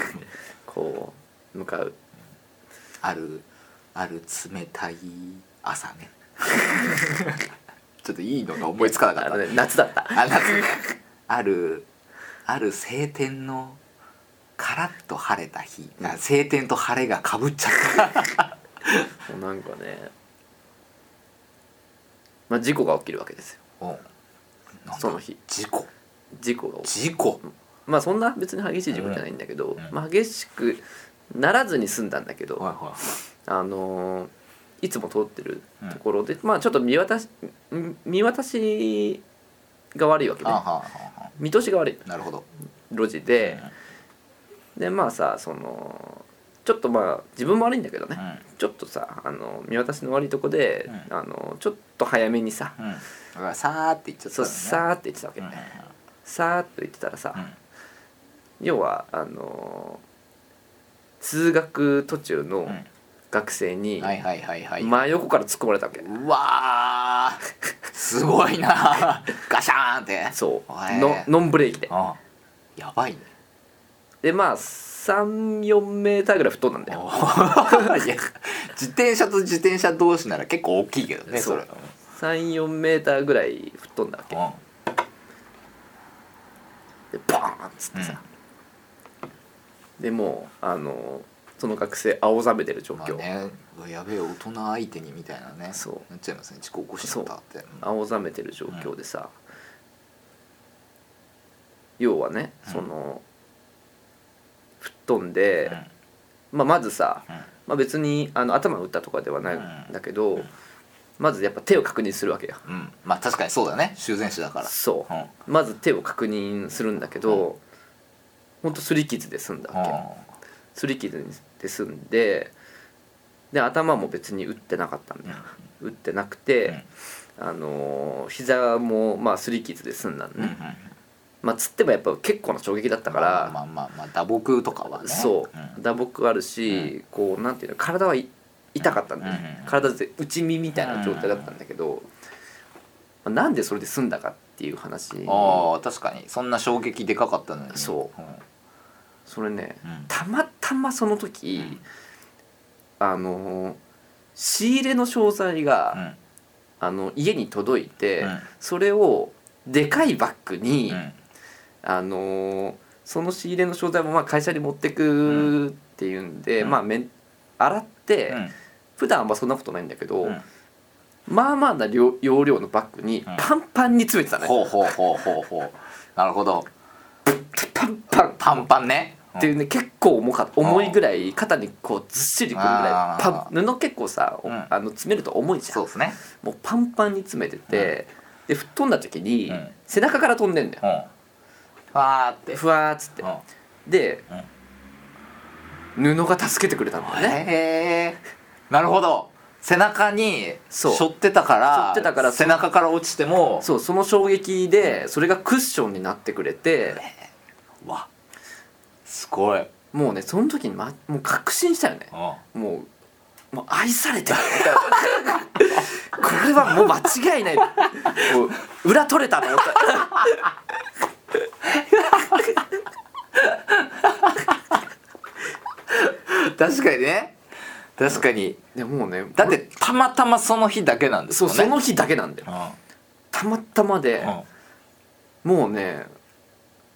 こう向かうあるある冷たい朝ね。ちょっといいのが思いつかなかった。ね、夏だった。あ夏ねあるある晴天のカラッと晴れた日、うんあ晴天と晴れがかぶっちゃった。も うなんかね。まあ事故が起きるわけですよ。その日。事故。事故が起き事故まあそんな別に激しい事故じゃないんだけど、ん。まあ、激しくならずに済んだんだけど、あのーいつも通ってるところで、まあちょっと見渡しん見渡しが悪いわけねいはあはあはあは見通しが悪い。あなるほど。路地で、でまあさそのちょっとまあ自分も悪いんだけどね、ちょっとさあの見渡しの悪いとこで、うあのちょっと早めにさ、さーって言っちゃったさーって言ってたわけ、うんうん。さーっと言ってたらさ、うん要はあの通学途中のうん。学生にはいはいはいはい、真横から突っ込まれたわけ、うわー。すごいな。ガシャーンって。そう。へーのノンブレーキで。あやばいね。でまあ34メーターぐらい吹っ飛んだんだよいや自転車と自転車同士なら結構大きいけどねそれ。34メーターぐらい吹っ飛んだわけ。うん。でバーンっつってさ、でもうあのその学生青ざめてる状況、まあねうわやべえ大人相手にみたいなね。そう。なっちゃいますね。事故起こしちゃったって青ざめてる状況でさ、要はねうん。その吹っ飛んで、まあ、まずさ、うん。まあ、別にあの頭を打ったとかではないん。だけど、うん。まずやっぱ手を確認するわけよ。うん、うんまあ確かにそうだね。修繕手だから。そう。うん。まず手を確認するんだけど、ほんとすり傷で済んだわけ、すり傷で済んでで頭も別に打ってなかったんだよ、打ってなくて、あのー膝もまあすり傷で済んだんうんね、まあつってもやっぱ結構な衝撃だったから、まあまあまあ打撲とかはね。そう、ん。打撲あるし、こうなんていうの体はい痛かったんだよ、うん体で内身みたいな状態だったんだけど、まあなんでそれで済んだかっていう話。ああ確かに。そんな衝撃でかかったのに。そう。うんそれね、うん。たまたまその時、うん。あのー仕入れの商材が、うん。あの家に届いて、うん。それをでかいバッグに、うん。あのーその仕入れの商材もまあ会社に持ってくっていうんで、うん。まあめん洗って、うん。普段はまあそんなことないんだけど、うん。まあまあな量容量のバッグにうん。パンパンに詰めてたね、ほうほうほうほうほう。なるほどパンパンパン。パンね。っていうね結構重かった。重いぐらい肩にこうずっしりくるぐらい。パン布結構さ、おうん。あの詰めると重いじゃん。そうですね。もうパンパンに詰めてて、で吹っ飛んだ時に、うん。背中から飛んでんだよ。うん。ファーって。ふわーっつって。うん。で、布が助けてくれたんだよねなるほど。背中に背負ってたから背負ってたから背中から落ちてもそうその衝撃でそれがクッションになってくれてわすごい、うん、もうねその時に、ま、もう確信したよね。もうもう愛されてる。これはもう間違いない。もう裏取れたと思った確かにね。確かに。でもうねだってたまたまその日だけなんですそうよねその日だけなんだよたまたまで、もうね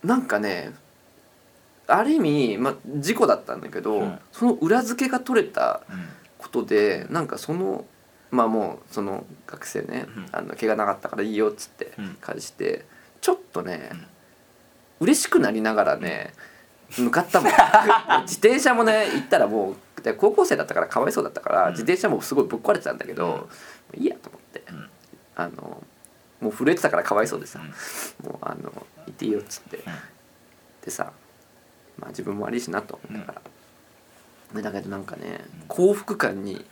なんかねある意味、ま、事故だったんだけど、うん。その裏付けが取れたうん。うんことでなんかそのまあもうその学生ね、うん。あの怪我なかったからいいよっつってうん。返してちょっとね、嬉しくなりながらね向かったもん。自転車もね行ったらもうで高校生だったからかわいそうだったから、うん。自転車もすごいぶっ壊れてたんだけど、いいやと思って、うん。あのもう震えてたからかわいそうでさ、もうあの行っていいよっつって、でさまあ自分も悪いしなと。思ったから、でだけどなんかね幸福感に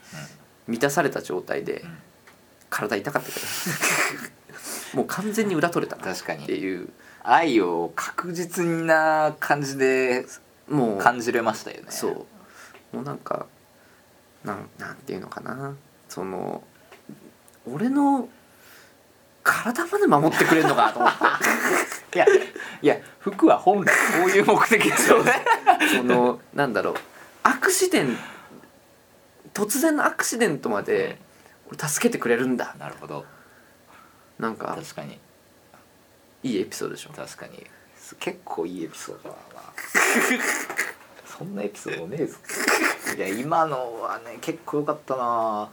満たされた状態でん。体痛かったけど。もう完全に裏取れた確かに。ていう。愛を確実な感じでもう。感じれましたよね。そう。もうなんかなんなんていうのかな。その俺の体まで守ってくれるのかと思って。いやいや服は本来こういう目的ですよね。そのなんだろう。アクシデン突然のアクシデントまで俺助けてくれるんだ。なるほど。なんか確かに。いいエピソードでしょ。確かに。結構いいエピソードだな。そんなエピソードねえぞ。いや今のはね結構良かったな。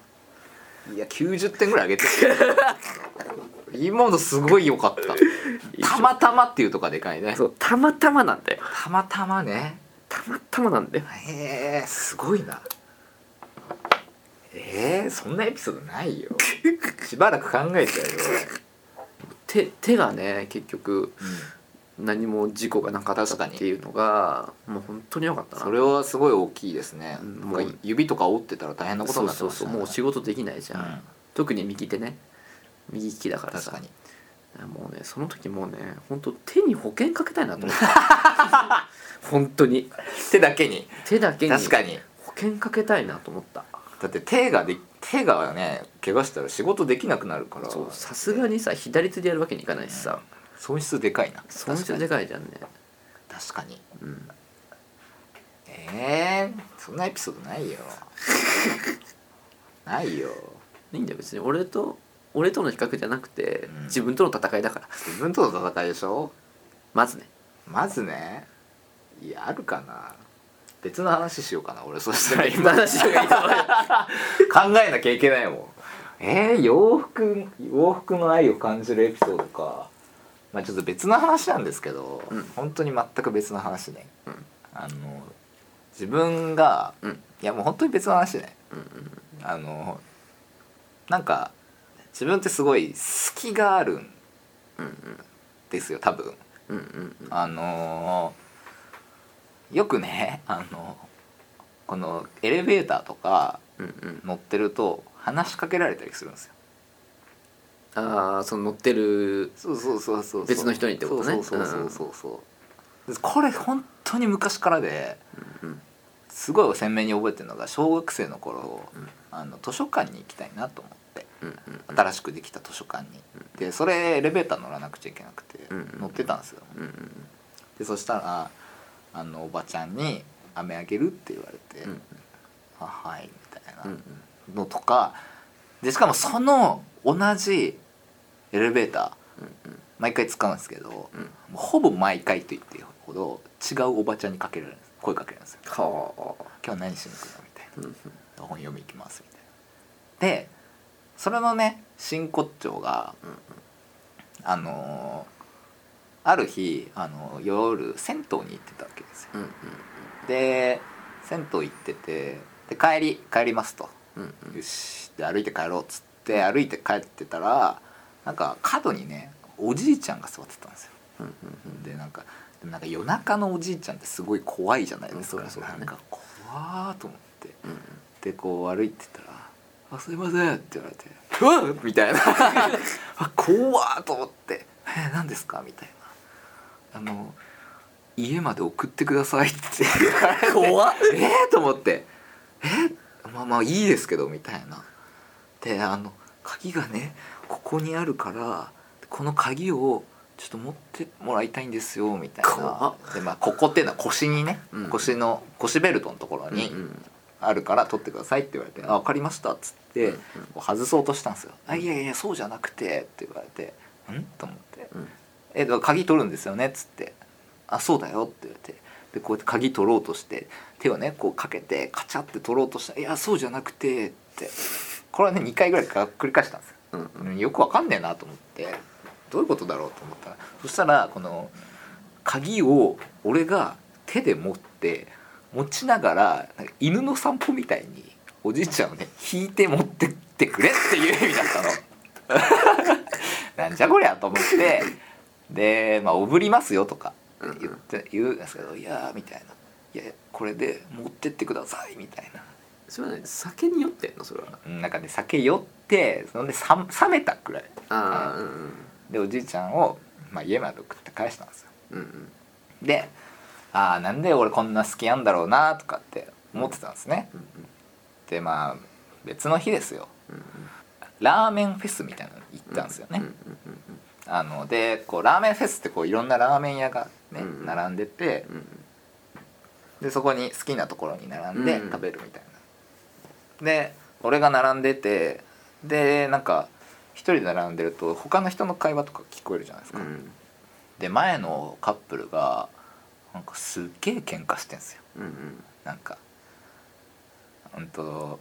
いや90点ぐらい上げてる 今のすごい良かった。たまたまっていうとこがでかいね。そうたまたまなんだよ。たまたまね。たまたまなんだよ。へえすごいな。えー、そんなエピソードないよ。しばらく考えちゃうよ。手手がね結局俺、何も事故がなかったっていうのがもう本当に良かったな。それはすごい大きいですね、うんもう指とか折ってたら大変なことになってそうましたね。そうそうもう仕事できないじゃん、うん。特に右手ね右利きだからさ。確かに。もうねその時もうね本当手に保険かけたいなと思った。本当に。手だけに。手だけに。確かに。保険かけたいなと思った。だって手がで手がね怪我したら仕事できなくなるから。そうさすがにさ左手でやるわけにいかないしさ。損失でかいな。損失でかかいじゃんね。確かに。うん。えー、そんなエピソードないよ。ないよ。いいんだよ別に。俺と俺との比較じゃなくて、うん。自分との戦いだから。自分との戦いでしょ？まずね。まずね。いやあるかな。別の話しようかな俺。そしたら今。今話がいいと思うよ。考えなきゃいけないもん。えー、洋服洋服の愛を感じるエピソードか。まあちょっと別の話なんですけど、うん。本当に全く別の話ね、うん。あの自分が、うん。いやもう本当に別の話ね。うんうん。あのなんか自分ってすごい隙があるんうんですよ多分。うんうんうん。あのよくねあのこのエレベーターとか乗ってると話しかけられたりするんですよ。ああその乗ってるそうそうそうそう別の人にってことね。そうそうそうそうそう、これ本当に昔からでうんすごい鮮明に覚えてるのが小学生の頃、うん。あの図書館に行きたいなと思っ新しくできた図書館に、でそれエレベーター乗らなくちゃいけなくて、うん乗ってたんですよ。でそしたらあのおばちゃんに「飴あげる?」って言われて「うんあはい」みたいな、うんのとかでしかもその同じエレベーターうん毎回使うんですけど、ほぼ毎回と言っていいほど違うおばちゃんにかけられるんです。声かけるんですよ。はあ「今日何しに来るの?」みたいな「本読み行きます」みたいな。でそれのね真骨頂があのーある日、あの夜銭湯に行ってたわけですよ。うんで銭湯行っててで帰り帰りますと。うんうん。よしで歩いて帰ろうっつって歩いて帰ってたらなんか角にねおじいちゃんが座ってたんですよ。うんうんでなんかでもなんか夜中のおじいちゃんってすごい怖いじゃないですか、うんそうだそうなんか怖ーと思って。うん。でこう歩いてたら「あすいません」って言われて「うわっ!」みたいな あ怖ーと思って「えー、何ですか?」みたいな「あの家まで送ってください」って言われて怖っえ？ー、と思って「え？ーまあまあいいですけど」みたいなであの鍵がねここにあるからこの鍵をちょっと持ってもらいたいんですよみたい怖なっでまあここっていうのは腰にね、うん腰の腰ベルトのところに、あるから取ってくださいって言われて「あ分かりました」っつって、外そうとしたんですよ「あいやいやそうじゃなくて」って言われて「ん?」と思って。うん「え鍵取るんですよね」っつって「あそうだよ」って言われて。でこうやって鍵取ろうとして手をねこうかけてカチャって取ろうとしたら「いやそうじゃなくて」って。これはね2回ぐらいか繰り返したんですよ。よくわかんねえなと思ってどういうことだろう？と思ったら。そしたらこの鍵を俺が手で持って持ちながら犬の散歩みたいにおじいちゃんをね引いて持ってってくれっていう意味だったの。なんじゃこりゃと思って。で、まあ、おぶりますよとか言って言うんですけど「いやー」みたいな「いやこれで持ってってください」みたいな。それはね酒に酔ってんの？それは。うんなんかね酒酔ってそんでさ冷めたくらい。ああうんうん。でおじいちゃんを、まあ、家まで送って返したんですよ。うんうん。でああなんで俺こんな好きなんだろうなとかって思ってたんですね。うんでまあ別の日ですよ。うんうん。ラーメンフェスみたいなのに行ったんですよね、うんうんあのでこうラーメンフェスってこういろんなラーメン屋がね、うん並んでてうんでそこに好きなところに並んでうん食べるみたいな、で俺が並んでてでなんか一人で並んでると他の人の会話とか聞こえるじゃないですか、うん。で前のカップルがなんかすっげえ喧嘩してんすよ。うんなんかうんと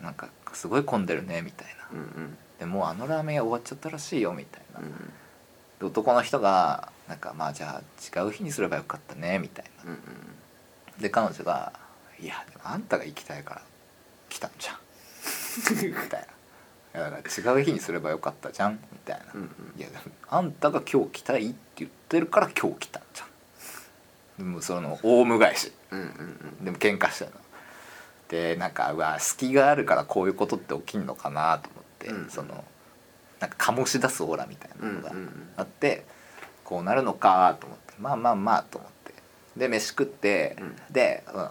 なんかすごい混んでるねみたいな。うんうん。でもうあのラーメン屋終わっちゃったらしいよみたいな、うんで男の人がなんかまあじゃあ違う日にすればよかったねみたいな。うんで彼女が「いやでもあんたが行きたいから来たんじゃん」みたいな「だから違う日にすればよかったじゃん」みたいな「うんうん。いやあんたが今日来たいって言ってるから今日来たんじゃん」でもそのオウム返し。うんうんでも喧嘩してるの。でなんかうわ隙があるからこういうことって起きんのかなと思って、うん。そのなんか醸し出すオーラみたいなのがうんうんうん。あって、こうなるのかと思ってまあまあまあと思って。で飯食って、うん。で、うん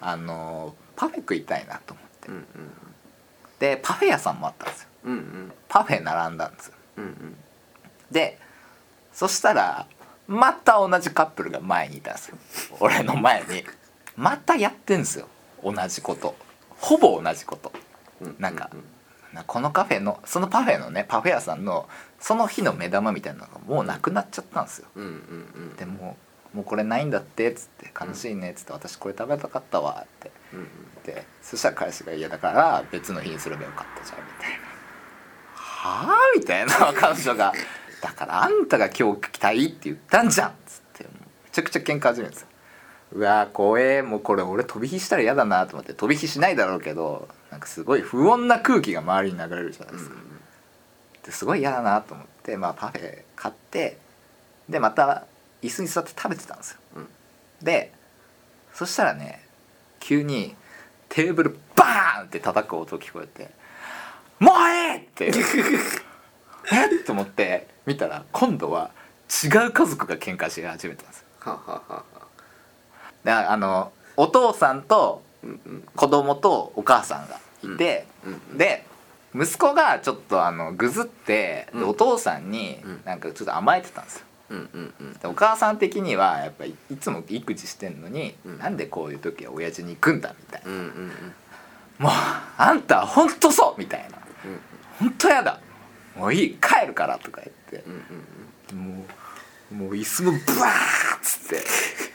あのパフェ食いたいなと思って、うん。でパフェ屋さんもあったんですよ。うんうん。パフェ並んだんですよ。うんうん。でそしたらまた同じカップルが前にいたんですよ。俺の前に。またやってんですよ。同じこと。ほぼ同じこと。うん。なんかなこのカフェのそのパフェのねパフェ屋さんのその日の目玉みたいなのがもうなくなっちゃったんですよ。でもうもうこれないんだってっつって悲しいねっつって私これ食べたかったわって。うんうん。言ってそしたら彼氏が嫌だから別の日にすればよかったじゃんみたいな。はあみたいな彼女がだからあんたが今日来たいって言ったんじゃんっつって。めちゃくちゃ喧嘩始めるんですようわー怖えもうこれ俺飛び火したら嫌だなと思って飛び火しないだろうけどなんかすごい不穏な空気が周りに流れるじゃないですか、ですごい嫌だなと思って、まあ、パフェ買ってでまた椅子に座って食べてたんですよ、うん。でそしたらね急にテーブルバーンって叩く音聞こえて「もうええ!」って え？っと思って見たら今度は違う家族が喧嘩し始めたんですよ。はははは。であのお父さんと子供とお母さんがいて、うんうん。で息子がちょっとあのぐずって、でうん。お父さんにうん。なんかちょっと甘えてたんですよ。うんうんうん。でお母さん的にはやっぱりいつも育児してんのに、うん。なんでこういう時は親父に行くんだみたいな、うんうんうん。もうあんたほんとそうみたいな。うん。ほんとやだもういい帰るからとか言って。もうもう椅子もブワーッつって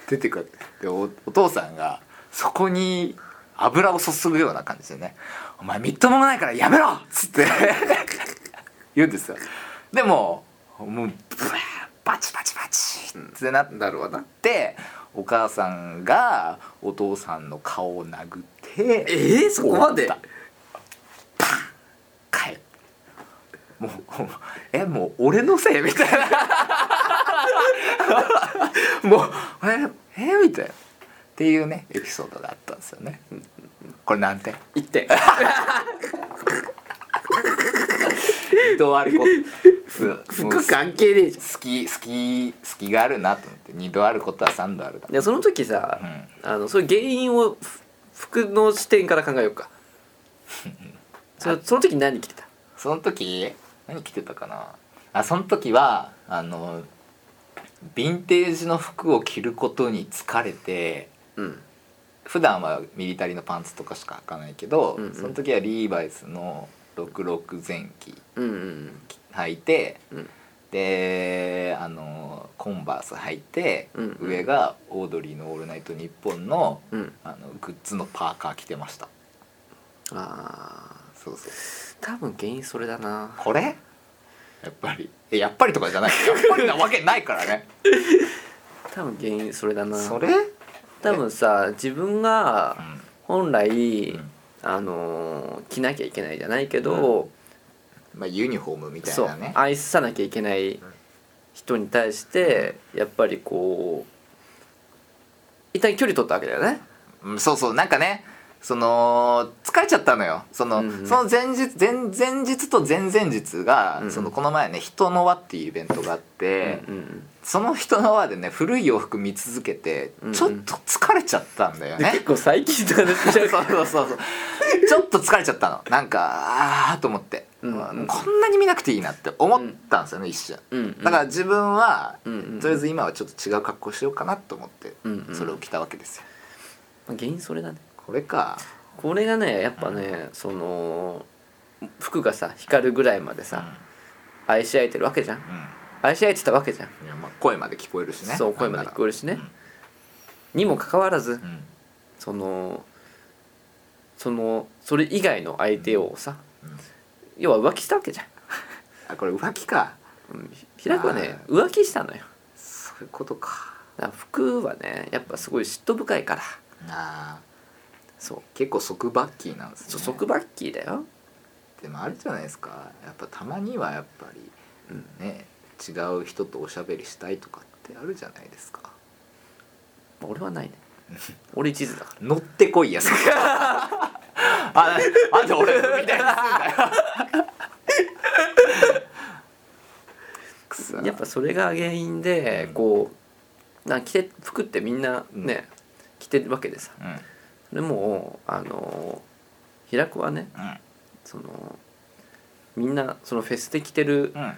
出てくる。でおお父さんがそこに油を注ぐような感じでね「お前みっともないからやめろ!」っつって言うんですよ。でももうブワーバチバチバチってなっなるわなてお母さんがお父さんの顔を殴ってえーそこまで終わったパン帰るもうえもう俺のせい？みたいな。もうええみたいな。っていうねエピソードがあったんですよね。これ何点言って二度あること。もう服関係ねえじゃん。好き好き好きがあるなと思って。二度あることは三度あるだいやその時さ、うん。あのそういう原因をふ服の視点から考えようか。そその時何着てた？その時何着てたかな。あその時はあのヴィンテージの服を着ることに疲れてうん。普段はミリタリーのパンツとかしか履かないけど、うんうん。その時はリーバイスの66前期うんうん履いてうん。であのコンバース履いて、うんうん。上がオードリーの「オールナイトニッポンの」うん。あのグッズのパーカー着てました。あー。そうそう多分原因それだな。これ？やっぱり。えやっぱりとかじゃない。やっぱりなわけないからね。多分原因それだな。それ？多分さ自分がうん。本来、うん。あのー着なきゃいけないじゃないけど、まあユニフォームみたいそうなね愛さなきゃいけない人に対してやっぱりこう一旦距離取ったわけだよね。うんそうそう。なんかねその疲れちゃったのよ。その,、うんうん。その前日前前日と前々日が、うんうん。そのこの前ね「人の輪」っていうイベントがあって、うんうんその人の輪でね古い洋服見続けてうんうん。ちょっと疲れちゃったんだよね、で結構最近とかで そうそうそうそう。ちょっと疲れちゃったの。なんかああと思って。うんまあこんなに見なくていいなって思ったんですよね、一瞬。うんうんだから自分は、うんうん。とりあえず今はちょっと違う格好しようかなと思ってうんうん。それを着たわけですよ、まあ原因それだねこれか。これがねやっぱね、その服がさ光るぐらいまでさ、愛し合えてるわけじゃん。うん、愛し合えてたわけじゃん、いやまあ声まで聞こえるしね。そう声まで聞こえるしね、うんにもかかわらず、そのそのそれ以外の相手をさ、うん。要は浮気したわけじゃん。あこれ浮気か。うん。平子はね浮気したのよ。そういうことか。だから服はねやっぱすごい嫉妬深いから。あそう。ー結構束バッキーなんですね。そう束バッキーだよ。でもあるじゃないですか。やっぱたまにはやっぱりうん。ね違う人とおしゃべりしたいとかってあるじゃないですか。俺はないね。俺一途だか乗ってこいやそこ あなんで俺みたいにすんだよ。やっぱそれが原因でうん。こうな着て服ってみんなね、着てるわけでさ。うんでもうあの平子はねうん。そのみんなそのフェスで着てるうん。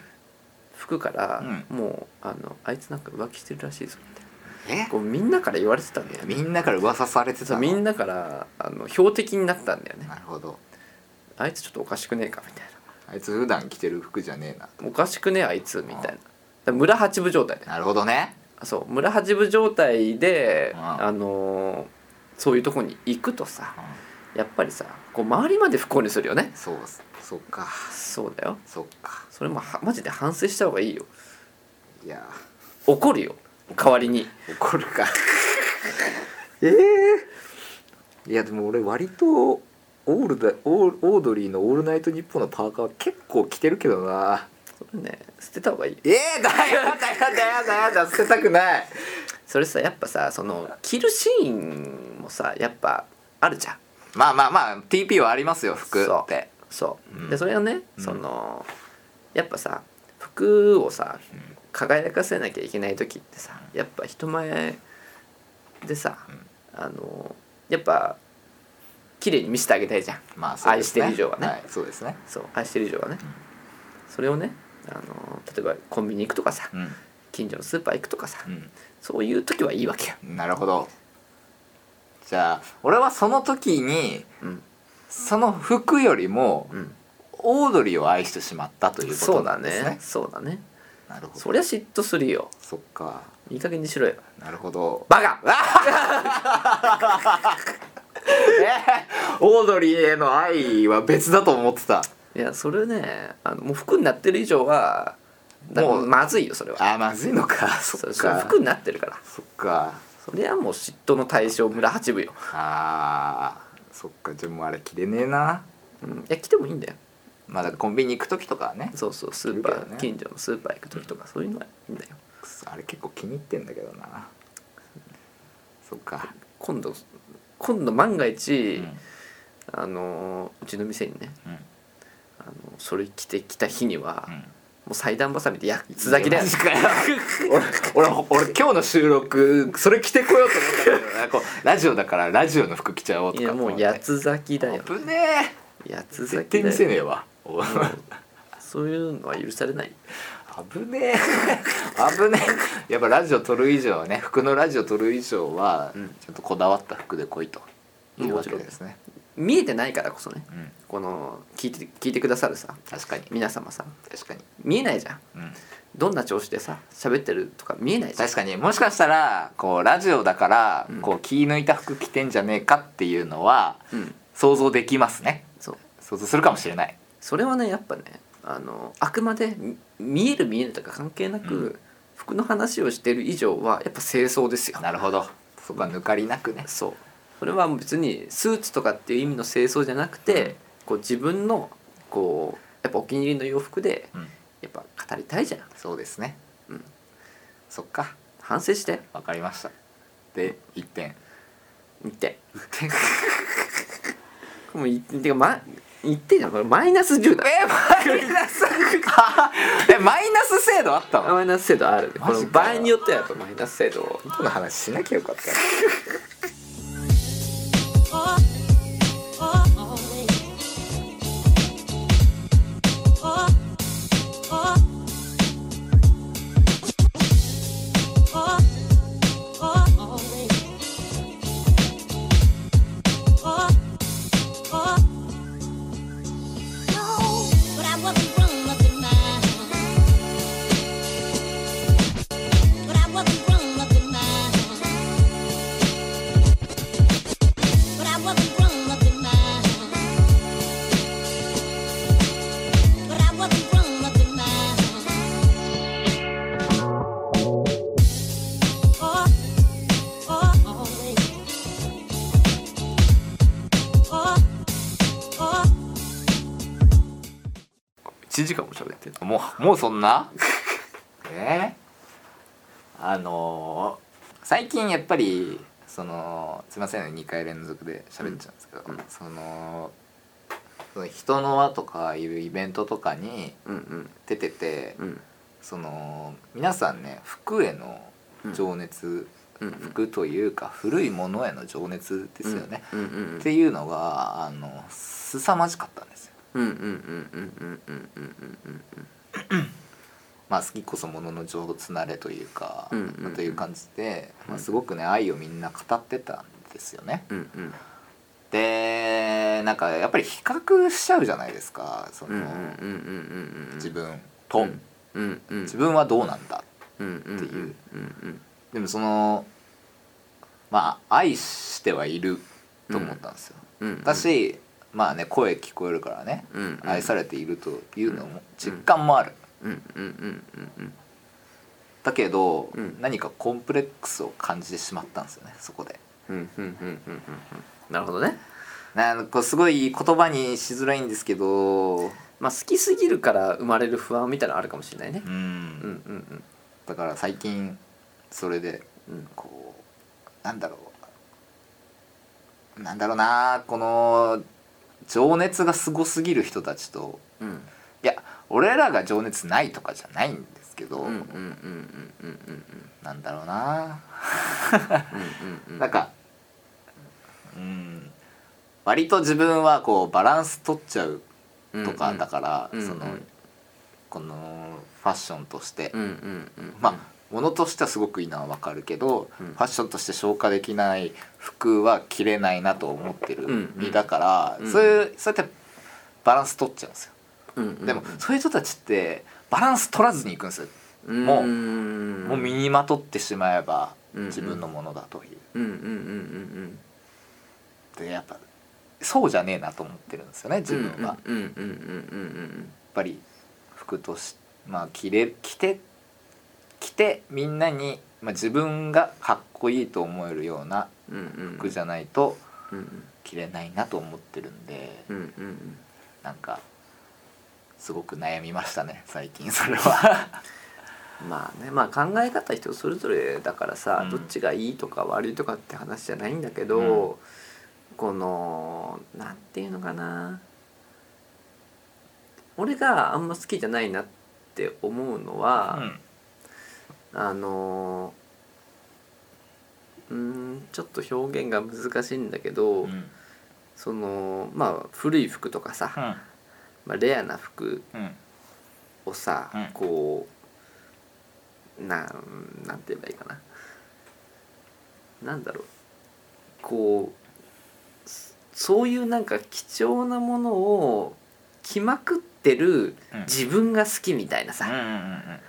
服から、うもうあのあいつなんか浮気してるらしいぞみたいな。え？こうみんなから言われてたんだよね。みんなから噂されてたみんなからあの標的になったんだよね。なるほど。あいつちょっとおかしくねえかみたいあいつ普段着てる服じゃねえな。なおかしくねえあいつみたいな。村八分状態でなるほどね。そう村八分状態で、うん。あのーそういうとこに行くとさやっぱりさこう周りまで不幸にするよね。そうそっか。そうだよ。そっか。それもはマジで反省した方がいいよ。いや。怒るよ。代わりに。怒るか。ええいやでも俺割とオールだオーオードリーの「オールナイトニッポン」のパーカーは結構着てるけどな。それね捨てた方がいい。ええだやだやだやだやだ捨てたくない。それさやっぱさその着るシーンもさやっぱあるじゃん。まあまあまあ TP はありますよ服って。そう、う。ん。でそれはね、うん。そのやっぱさ服をさ輝かせなきゃいけない時ってさやっぱ人前でさ、あのやっぱ綺麗に見せてあげたいじゃん。まあそうですね。愛してる以上はね。はいそうですね。そう愛してる以上はね、それをねあの例えばコンビニ行くとかさうん。近所のスーパー行くとかさ、うそういう時はいいわけよ、んなるほどじゃあ俺はその時にうん。その服よりもうん、オードリーを愛してしまったということそうだなんですね。ね。そうだね。なるほど。そりゃ嫉妬するよ。そっか。いい加減にしろよ。なるほど。バカ。えオードリーへの愛は別だと思ってた。いやそれねあのもう服になってる以上はだもうまずいよそれは。あーまずいのか。そそっか。服になってるから。そっかそれはもう嫉妬の対象村八分よ、あーそっかでもあれ着れねえな。うん、いや来てもいいんだよ。まだコンビニ行く時とかはね。そうそうスーパー、いるけどね近所のスーパー行く時とかそういうのはいいんだよ。くそあれ結構気に入ってんだけどな。そっか。今度今度万がう一、ん。あのうちの店にねうん。あのそれ着てきた日には、もうんう裁断ばさみで八つ咲きだよ。俺俺俺今日の収録それ着てこようと思ったけどねこうラジオだからラジオの服着ちゃおうといやもうかと思って八つ咲きだよ危ね八えつ咲きだよせねえわそういうのは許されない危ねえ危ねえやっぱラジオ撮る以上はね服のラジオ撮る以上はちょっとこだわった服で来いというわけですね、見えてないからこそね。うん、この聞いて聞いてくださるさ確かに。皆様さ。確かに、見えないじゃん。うん、どんな調子でさ喋ってるとか見えないじゃん。確かに。もしかしたらこうラジオだからうん。こう気抜いた服着てんじゃねえかっていうのはうん。想像できますね。そう。想像するかもしれない。それはねやっぱねあのあくまでみ見える見えないとか関係なく、うん。服の話をしてる以上はやっぱ清掃ですよ。なるほど。そこは抜かりなくね。そうそれは別にスーツとかっていう意味の清掃じゃなくて、うん。こう自分のこうやっぱお気に入りの洋服でうん。やっぱ語りたいじゃん。そうですね。うん。そっか。反省して。わかりました。で1点。言って1点 もういてかま言ってじゃん。これマイナス10だ。えマイナス？えマイナス制度あったの？マイナス制度ある。この場合によってはやっぱマイナス制度の話しなきゃよかったもうそんな？え？ー、あのー最近やっぱりそのすいませんね2回連続で喋っちゃうんですけど、うん。そのその人の輪とかいうイベントとかにうんうん。出てて、うん。その皆さんね服への情熱、うん服というか古いものへの情熱ですよね、うんうんっていうのがあの凄まじかったんですよ。うんうんうんうんうんうんうんうんまあ、好きこそものの上手なれというか、うんうんうん。まあという感じで、まあ、すごくね愛をみんな語ってたんですよね。うんうん。でなんかやっぱり比較しちゃうじゃないですかその、自分と、うんうんうん。自分はどうなんだっていう。うんでもそのまあ愛してはいると思ったんですよ。うんうんまあね声聞こえるからね、うんうん。愛されているというのも実感もある。うんうんうんうんうん。だけど、うん。何かコンプレックスを感じてしまったんですよねそこで。うんうんうんうんうんうん。なるほどね。なんかすごい言葉にしづらいんですけど。まあ好きすぎるから生まれる不安みたいなのあるかもしれないね。うん、うんうん。だから最近それでうん。こうなんだろう。なんだろうなこの情熱がすごすぎる人たちとうん。いや俺らが情熱ないとかじゃないんですけど、うんうんうんうんうんうん。なんだろうな。なんかうん割と自分はこうバランス取っちゃうとかだから、うんうんそのうんこのファッションとして、うんうんうんまあものとしてはすごくいいのはわかるけど、うん。ファッションとして消化できない服は着れないなと思ってるうん身だから、うん。そういうそうやってバランス取っちゃうんですよ、うんうん。でもそういう人たちってバランス取らずにいくんですよ、もううん。もう身にまとってしまえばうん自分のものだという、うんうんうんうんでやっぱそうじゃねえなと思ってるんですよね自うん分は、やっうんうんうん。うんぱり服としまあ着れ着て着てみんなに、まあ、自分がかっこいいと思えるようなうんうんうん服じゃないとうん着れないなと思ってるんでうんうんうんなんかすごく悩みましたね最近それは。まあねまあ考え方人それぞれだからさ、うん。どっちがいいとか悪いとかって話じゃないんだけど、このなんていうのかな。俺があんま好きじゃないなって思うのは、あのうーんちょっと表現が難しいんだけど、うんうんそのまあ古い服とかさ、まあ、レアな服うん。をさ、うん。こうなんなんて言えばいいかな。なんだろう。こうそそういうなんか貴重なものを着まくってるうん。自分が好きみたいなさ、うんうんうんうん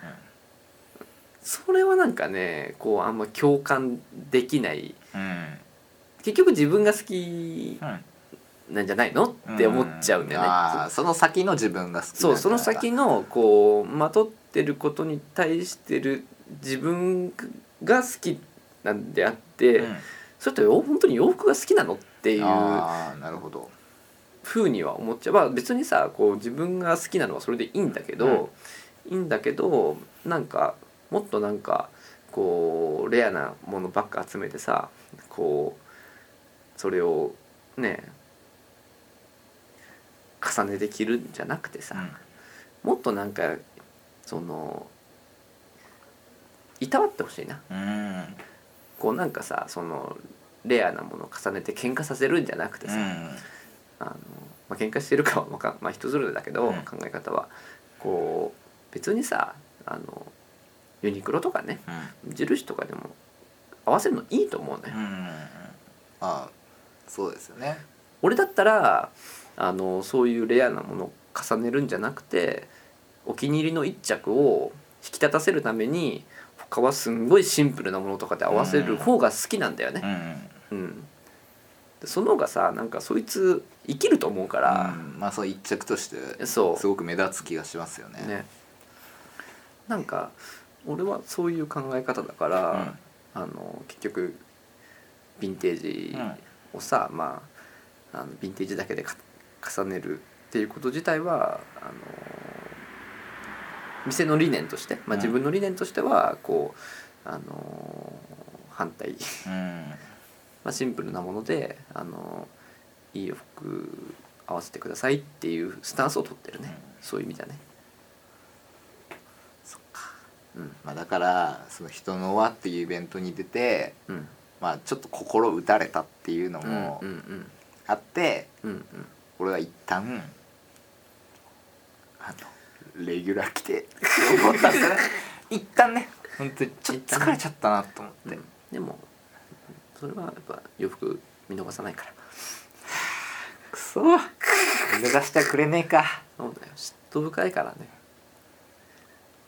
それはなんかねこうあんま共感できない。うん。結局自分が好きうんなんじゃないの？って思っちゃうんだよね。あーその先の自分が好きそうその先のこうまとってることに対してる自分が好きなんであって、うん。それってよ本当に洋服が好きなの？っていうなるほど。ふうには思っちゃう、まあ、別にさこう自分が好きなのはそれでいいんだけど、いいんだけどなんかもっとなんかこうレアなものばっか集めてさこうそれをね重ねて着るんじゃなくてさ、もっとなんかそのいたわってほしいな。うん。こうなんかさそのレアなものを重ねて喧嘩させるんじゃなくてさ、うん。あのまあ喧嘩してるかはまあ人それぞれだけど、うん。考え方は。こう別にさあのユニクロとかね無印とかでも合わせるのいいと思うね、うんうんああそうですよね。俺だったらあのそういうレアなものを重ねるんじゃなくてお気に入りの一着を引き立たせるために他はすんごいシンプルなものとかで合わせる方が好きなんだようね。ん。うん。でその方がさなんかそいつ生きると思うから、うん。まあそう一着としてそう。すごく目立つ気がしますよね。ね。なんか俺はそういう考え方だから、あの結局ヴィンテージをさ、まああのヴィンテージだけでか重ねるっていうこと自体はあの店の理念として、まあ、うん。自分の理念としてはこう、あのー反対、うん。まあ、シンプルなもので、あのーいい洋服合わせてくださいっていうスタンスを取ってるね、そういう意味だねうん。まあだからその人の輪っていうイベントに出てうん。まあちょっと心打たれたっていうのうんもうんうんあって、うんうん。俺は一旦あのレギュラー来て思ったんですよね。一旦ね本当に。ちょっと疲れちゃったなと思って、うん。でもそれはやっぱ洋服見逃さないから。くそ。見逃してはくれねえか。そうだよ。嫉妬深いからね。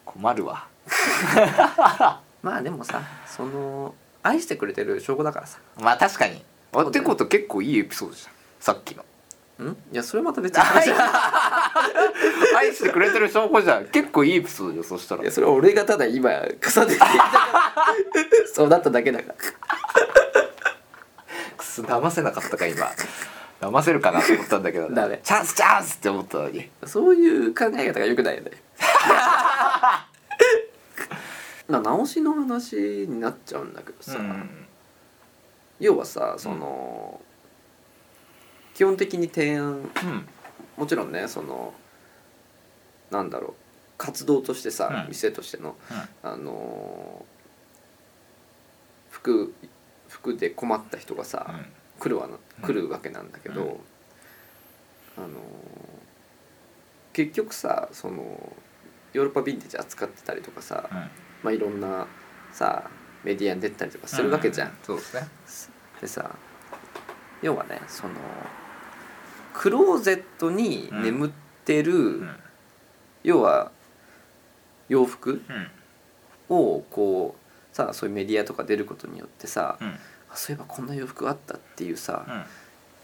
困るわ まあでもさその愛してくれてる証拠だからさ。まあ確かに。ってこと結構いいエピソードじゃん。さっきの。ん？いやそれまた別に話 愛してくれてる証拠じゃん。結構いいエピソードよそしたら。いやそれは俺がただ今重ねていた そうなっただけだから。くそ騙せなかったか今。騙せるかなと思ったんだけどダメ。チャンスチャンスって思ったのに。そういう考え方が良くないよねまあ直しの話になっちゃうんだけどさ、要はさその、基本的に提案。うん。もちろんねそのなんだろう。活動としてさ、うん。店としてのうん。あのー服服で困った人がさ、来るわな来るわけなんだけど、うん。あのー結局さそのヨーロッパヴィンテージ扱ってたりとかさ、うん。まあ、いろんなさメディアに出てたりとかするわけじゃん。そうですね。でさ要はねそのクローゼットに眠ってる、うん。要は洋服うん。をこうさそういうメディアとか出ることによってさ、うん。あそういえばこんな洋服あったっていうさ、うん。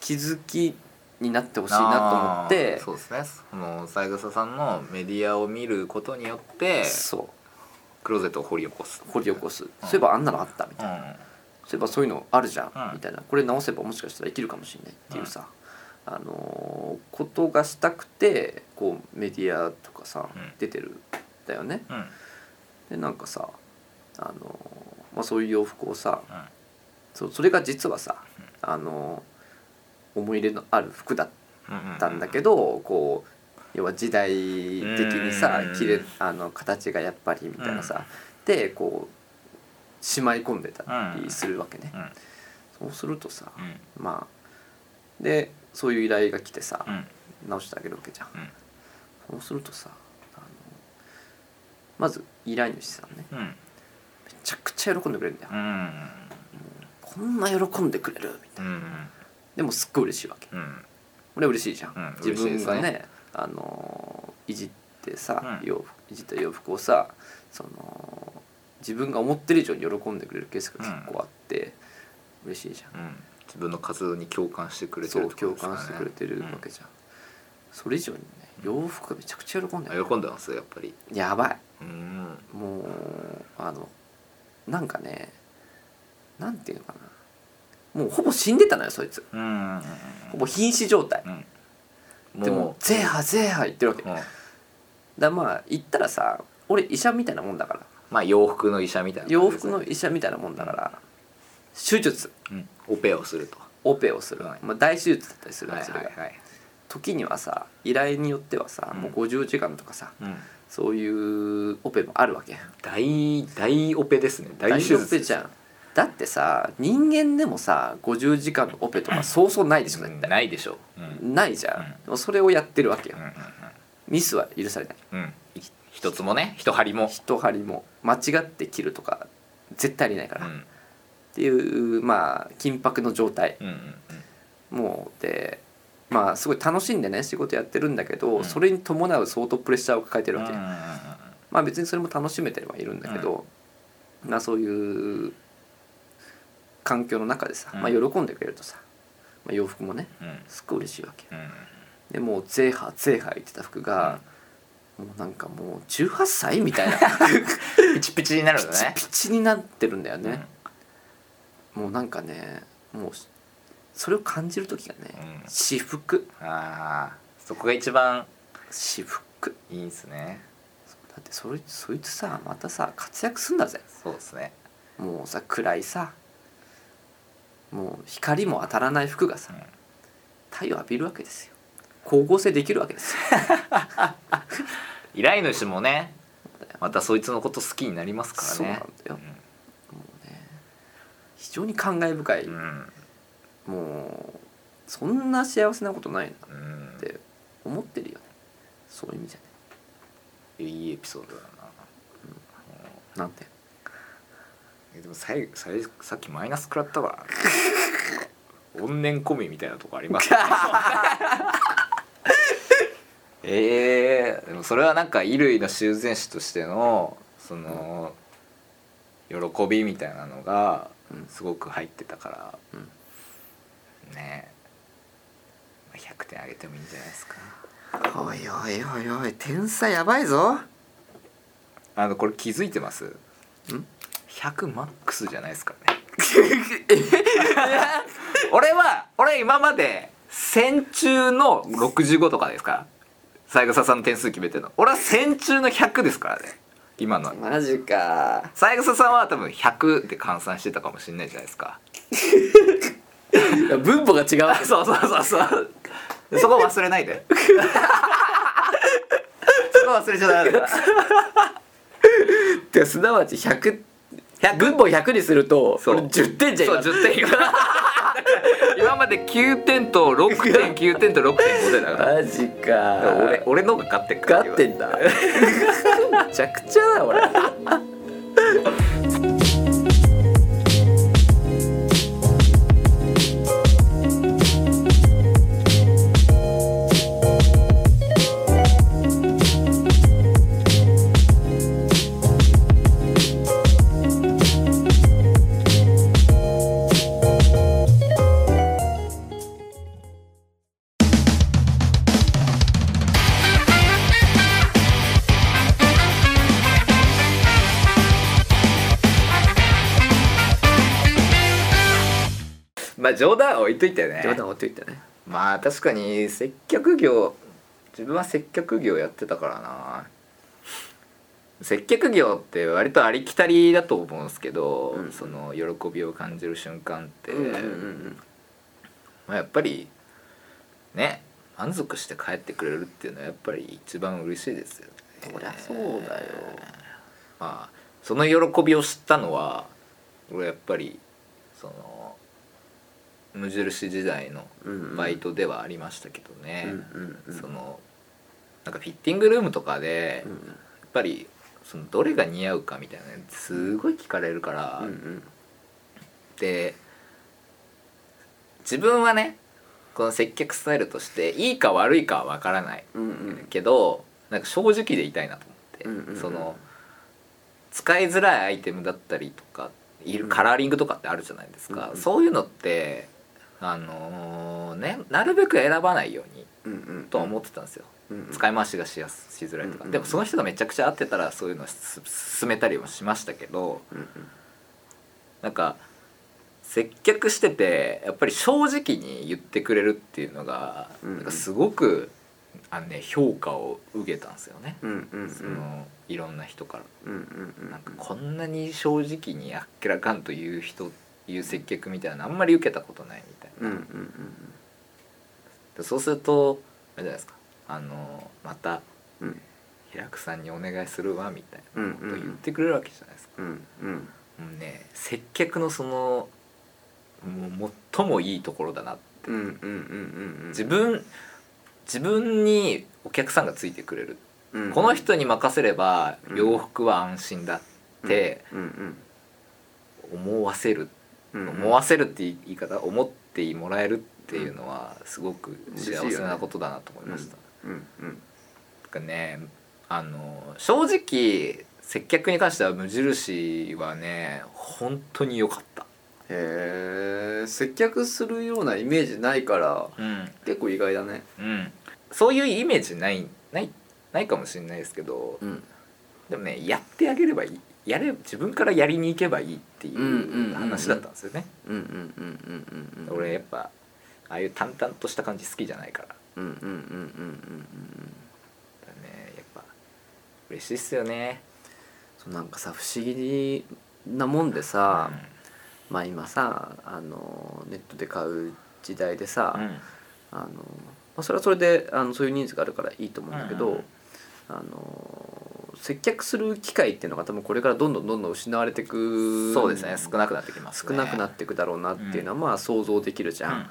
気づきになってほしいなと思って。そうですね。その三枝さんのメディアを見ることによってそクローゼットを掘り起こす。う掘り起こす、そういえばあんなのあったみたいな、うん。そういえばそういうのあるじゃん、うん。みたいな。これ直せばもしかしたら生きるかもしれないっていうさ、あのーことがしたくてこうメディアとかさ、うん。出てるんだよね。うん。でなんかさ、あのーまあ、そういう洋服をさうん。そうそれが実はさ、あのー思い入れのある服だっうんたんだけど、こう要は時代的にさうん着れあの形がやっぱりみたいなさ、でこうしまい込んでたりするわけね、うんそうするとさうん。まあでそういう依頼が来てさ、うん。直してあげるわけじゃん、うん。そうするとさまず依頼主さんねうん。めちゃくちゃ喜んでくれるんだよ、うんこんな喜んでくれるみたいな。うんでもすっごい嬉しいわけ。うん。これ嬉しいじゃん、うん自分がねあのいじってさ、うん。洋服いじった洋服をさその自分が思ってる以上に喜んでくれるケースが結構あって、嬉しいじゃん。うん。自分の活動に共感してくれてるそう共感してくれてるわけじゃん、それ以上にね洋服がめちゃくちゃ喜んでる。喜んでます？やっぱり。やばい。うん。もうあのなんかねなんていうのかなもうほぼ死んでたのよそいつ。うん。ほぼ瀕死状態。うん。でもゼーハゼーハ言ってるわけ。うん。らまあ言ったらさ俺医者みたいなもんだから。まあ洋服の医者みたいな洋服の医者みたいなもんだから手術。うん。オペをすると。オペをする、はい。まあ、大手術だったりするはいわけそれが、はいはい。時にはさ依頼によってはさ、うん。もう50時間とかさうん。そういうオペもあるわけ。大大オペですね。大大手術オペじゃんだってさ人間でもさ50時間のオペとかそうそうないでしょ絶対、ないでしょ。ううん。ないじゃん、うん。でもそれをやってるわけよ。うんミスは許されない。うん。うん一つもね一針も。一針も。間違って切るとか絶対ありないから、っうん。ていうまあ緊迫の状態。うんうんもうでまあすごい楽しんでね仕事やってるんだけど、うん。それに伴う相当プレッシャーを抱えてるわけ、うんまあ別にそれも楽しめてはいるんだけど、まあそういう環境の中でさ、うん。まあ、喜んでくれるとさ、まあ、洋服もねうん。すっごい嬉しいわけ。うん。でもうゼーハーゼーハー言ってた服が、もうなんかもう18歳みたいな。ピチピチになるのね。ピチになってるんだよね、もうなんかねもうそれを感じる時がね、うん。私服ああそこが一番私服いいんすね。そうってそれそいつさまたさ活躍すんだぜ。そうですね。もうさ暗いさもう光も当たらない服がさうん太陽浴びるわけですよ。光合成できるわけですよ。依頼主もねまたそいつのこと好きになりますからね。そうなんだよ。非常に感慨深い、うん、うんもうそんな幸せなことないなうん。って思ってるよね。そういう意味じゃね。いいエピソードだな。なんて？えでもさいさいさっきマイナス食らったから 怨念込みみたいなとこあります。ね ええでもそれはなんか衣類の修繕士としてのその、喜びみたいなのがうん。すごく入ってたから、うん。ね。え100点あげてもいいんじゃないですか。おいおいおいおい天才やばいぞ。あのこれ気づいてます？100マックスじゃないですからね。俺は俺今まで1000中の65とかですか？ら三枝さんの点数決めてるの。俺は1000中の100ですからね。今のマジか。三枝さんは多分100で換算してたかもしれないじゃないですか。い や分母が違う。そうそうそうそう。そこ忘れないで。そこ忘れちゃダメだ。ってすなわち100 100分母100にするとそう。これ10点じゃんそう10点。今まで9点と6.9点と6.5点だから。マジか。俺俺の方が勝ってっから勝ってんだ。めちゃくちゃだ俺冗談は置いといてね。冗談置いといてね。まあ確かに接客業自分は接客業やってたからな。接客業って割とありきたりだと思うんですけど、うん。その喜びを感じる瞬間って、まあ、やっぱりね満足して帰ってくれるっていうのはやっぱり一番嬉しいですよね。そりゃそうだよ。まあその喜びを知ったのは俺やっぱりその無印時代のバイトではありましたけどね、そのなんかフィッティングルームとかで、うんやっぱりそのどれが似合うかみたいなのすごい聞かれるから、うんうん。で自分はねこの接客スタイルとしていいか悪いかは分からないうんうん。けどなんか正直でいたいなと思って、その使いづらいアイテムだったりとかいるカラーリングとかってあるじゃないですか、うんうん。そういうのってあのーねなるべく選ばないようにとは思ってたんですよ、うんうん。使い回しがしやすしづらいとか、うんうんでもその人がめちゃくちゃ合ってたらそういうのす進めたりはしましたけどうんうん。なんか接客しててやっぱり正直に言ってくれるっていうのが、うんうん。なんかすごくあの、ね、評価を受けたんですよね、うんうんうん。そのいろんな人から。うんうんうんなんかこんなに正直にあっけらかんという人いう接客みたいなのあんまり受けたことないみたいな、うんうんうんでそうするとあれじゃないですか。あのまたうん。平久さんにお願いするわみたいなことうんうんうん言ってくれるわけじゃないですか、うんうんもうね接客のそのもう最もいいところだなって。うんうんうんうんうん自分自分にお客さんがついてくれる、うんこの人に任せればうん。洋服は安心だってうんうん思わせる、うん思わせるって言い方？思ってもらえるっていうのはすごく幸せなことだなと思いました。うんうんとかねあの正直接客に関しては無印はね本当に良かった。へえ接客するようなイメージないからうん。結構意外だね。うん、そういうイメージないないないかもしれないですけど、うん。でもねやってあげればいいやれ自分からやりに行けばいいっていうんうんうんううん。話だったんですよね。うんうんうんうんうんうん俺やっぱああいう淡々とした感じ好きじゃないから。うんうんうんうんうんだねやっぱ嬉しいっすよね。そうなんかさ不思議なもんでさ、まあ今さあのネットで買う時代でさ、うん。あのまあ、それはそれであのそういうニーズがあるからいいと思うんだけど、うんうん。あの接客する機会っていうのが多分これからどんどんどんどん失われていくそうですね。少なくなってきますね。少なくなっていくだろうなっていうのはまあ想像できるじゃん。うん。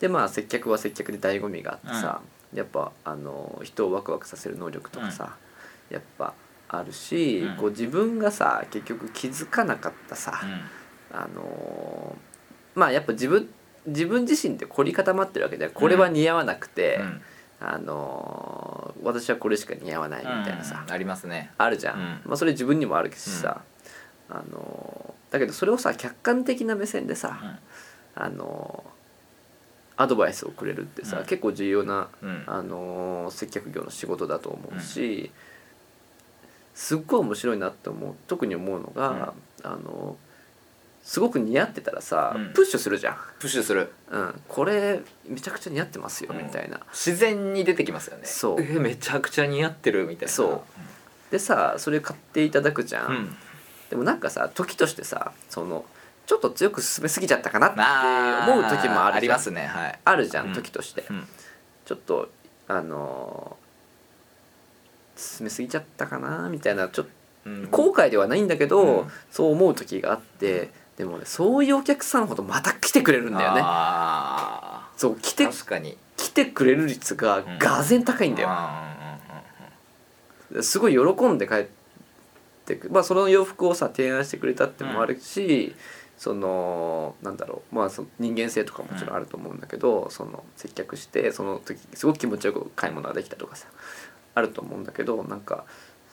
でまあ接客は接客で醍醐味があってさ、やっぱあの人をワクワクさせる能力とかさ、やっぱあるし、うん。こう自分がさ結局気づかなかったさ、あのまあやっぱ自分自分自身って凝り固まってるわけでこれは似合わなくて、うんあの私はこれしか似合わないみたいなさ、うんありますね。あるじゃん、うん。まあ、それ自分にもあるしさ、あのだけどそれをさ客観的な目線でさ、あのアドバイスをくれるってさ、うん。結構重要な、うん。あの接客業の仕事だと思うし、すっごい面白いなって思う特に思うのが、あのすごく似合ってたらさ、うん。プッシュするじゃん、プッシュする。うん、これめちゃくちゃ似合ってますよ、うん。みたいな。自然に出てきますよね。そう。えめちゃくちゃ似合ってるみたいな。そう。でさそれ買っていただくじゃん、うん。でもなんかさ時としてさそのちょっと強く進めすぎちゃったかなって思う時もあるじゃん。ありますね。はい。あるじゃんうん。時として、うん。ちょっとあのー進めすぎちゃったかなみたいなちょっうん。と後悔ではないんだけど、うん。そう思う時があってでもねそういうお客さんほどまた来てくれるんだよね。あそう来てー確かに。来てくれる率ががぜん高いんだよ、うすごい喜んで帰ってくまあその洋服をさ提案してくれたってのもあるし、そのなんだろうまあその人間性とかももちろんあると思うんだけど、その接客してその時すごく気持ちよく買い物ができたとかさあると思うんだけどなんか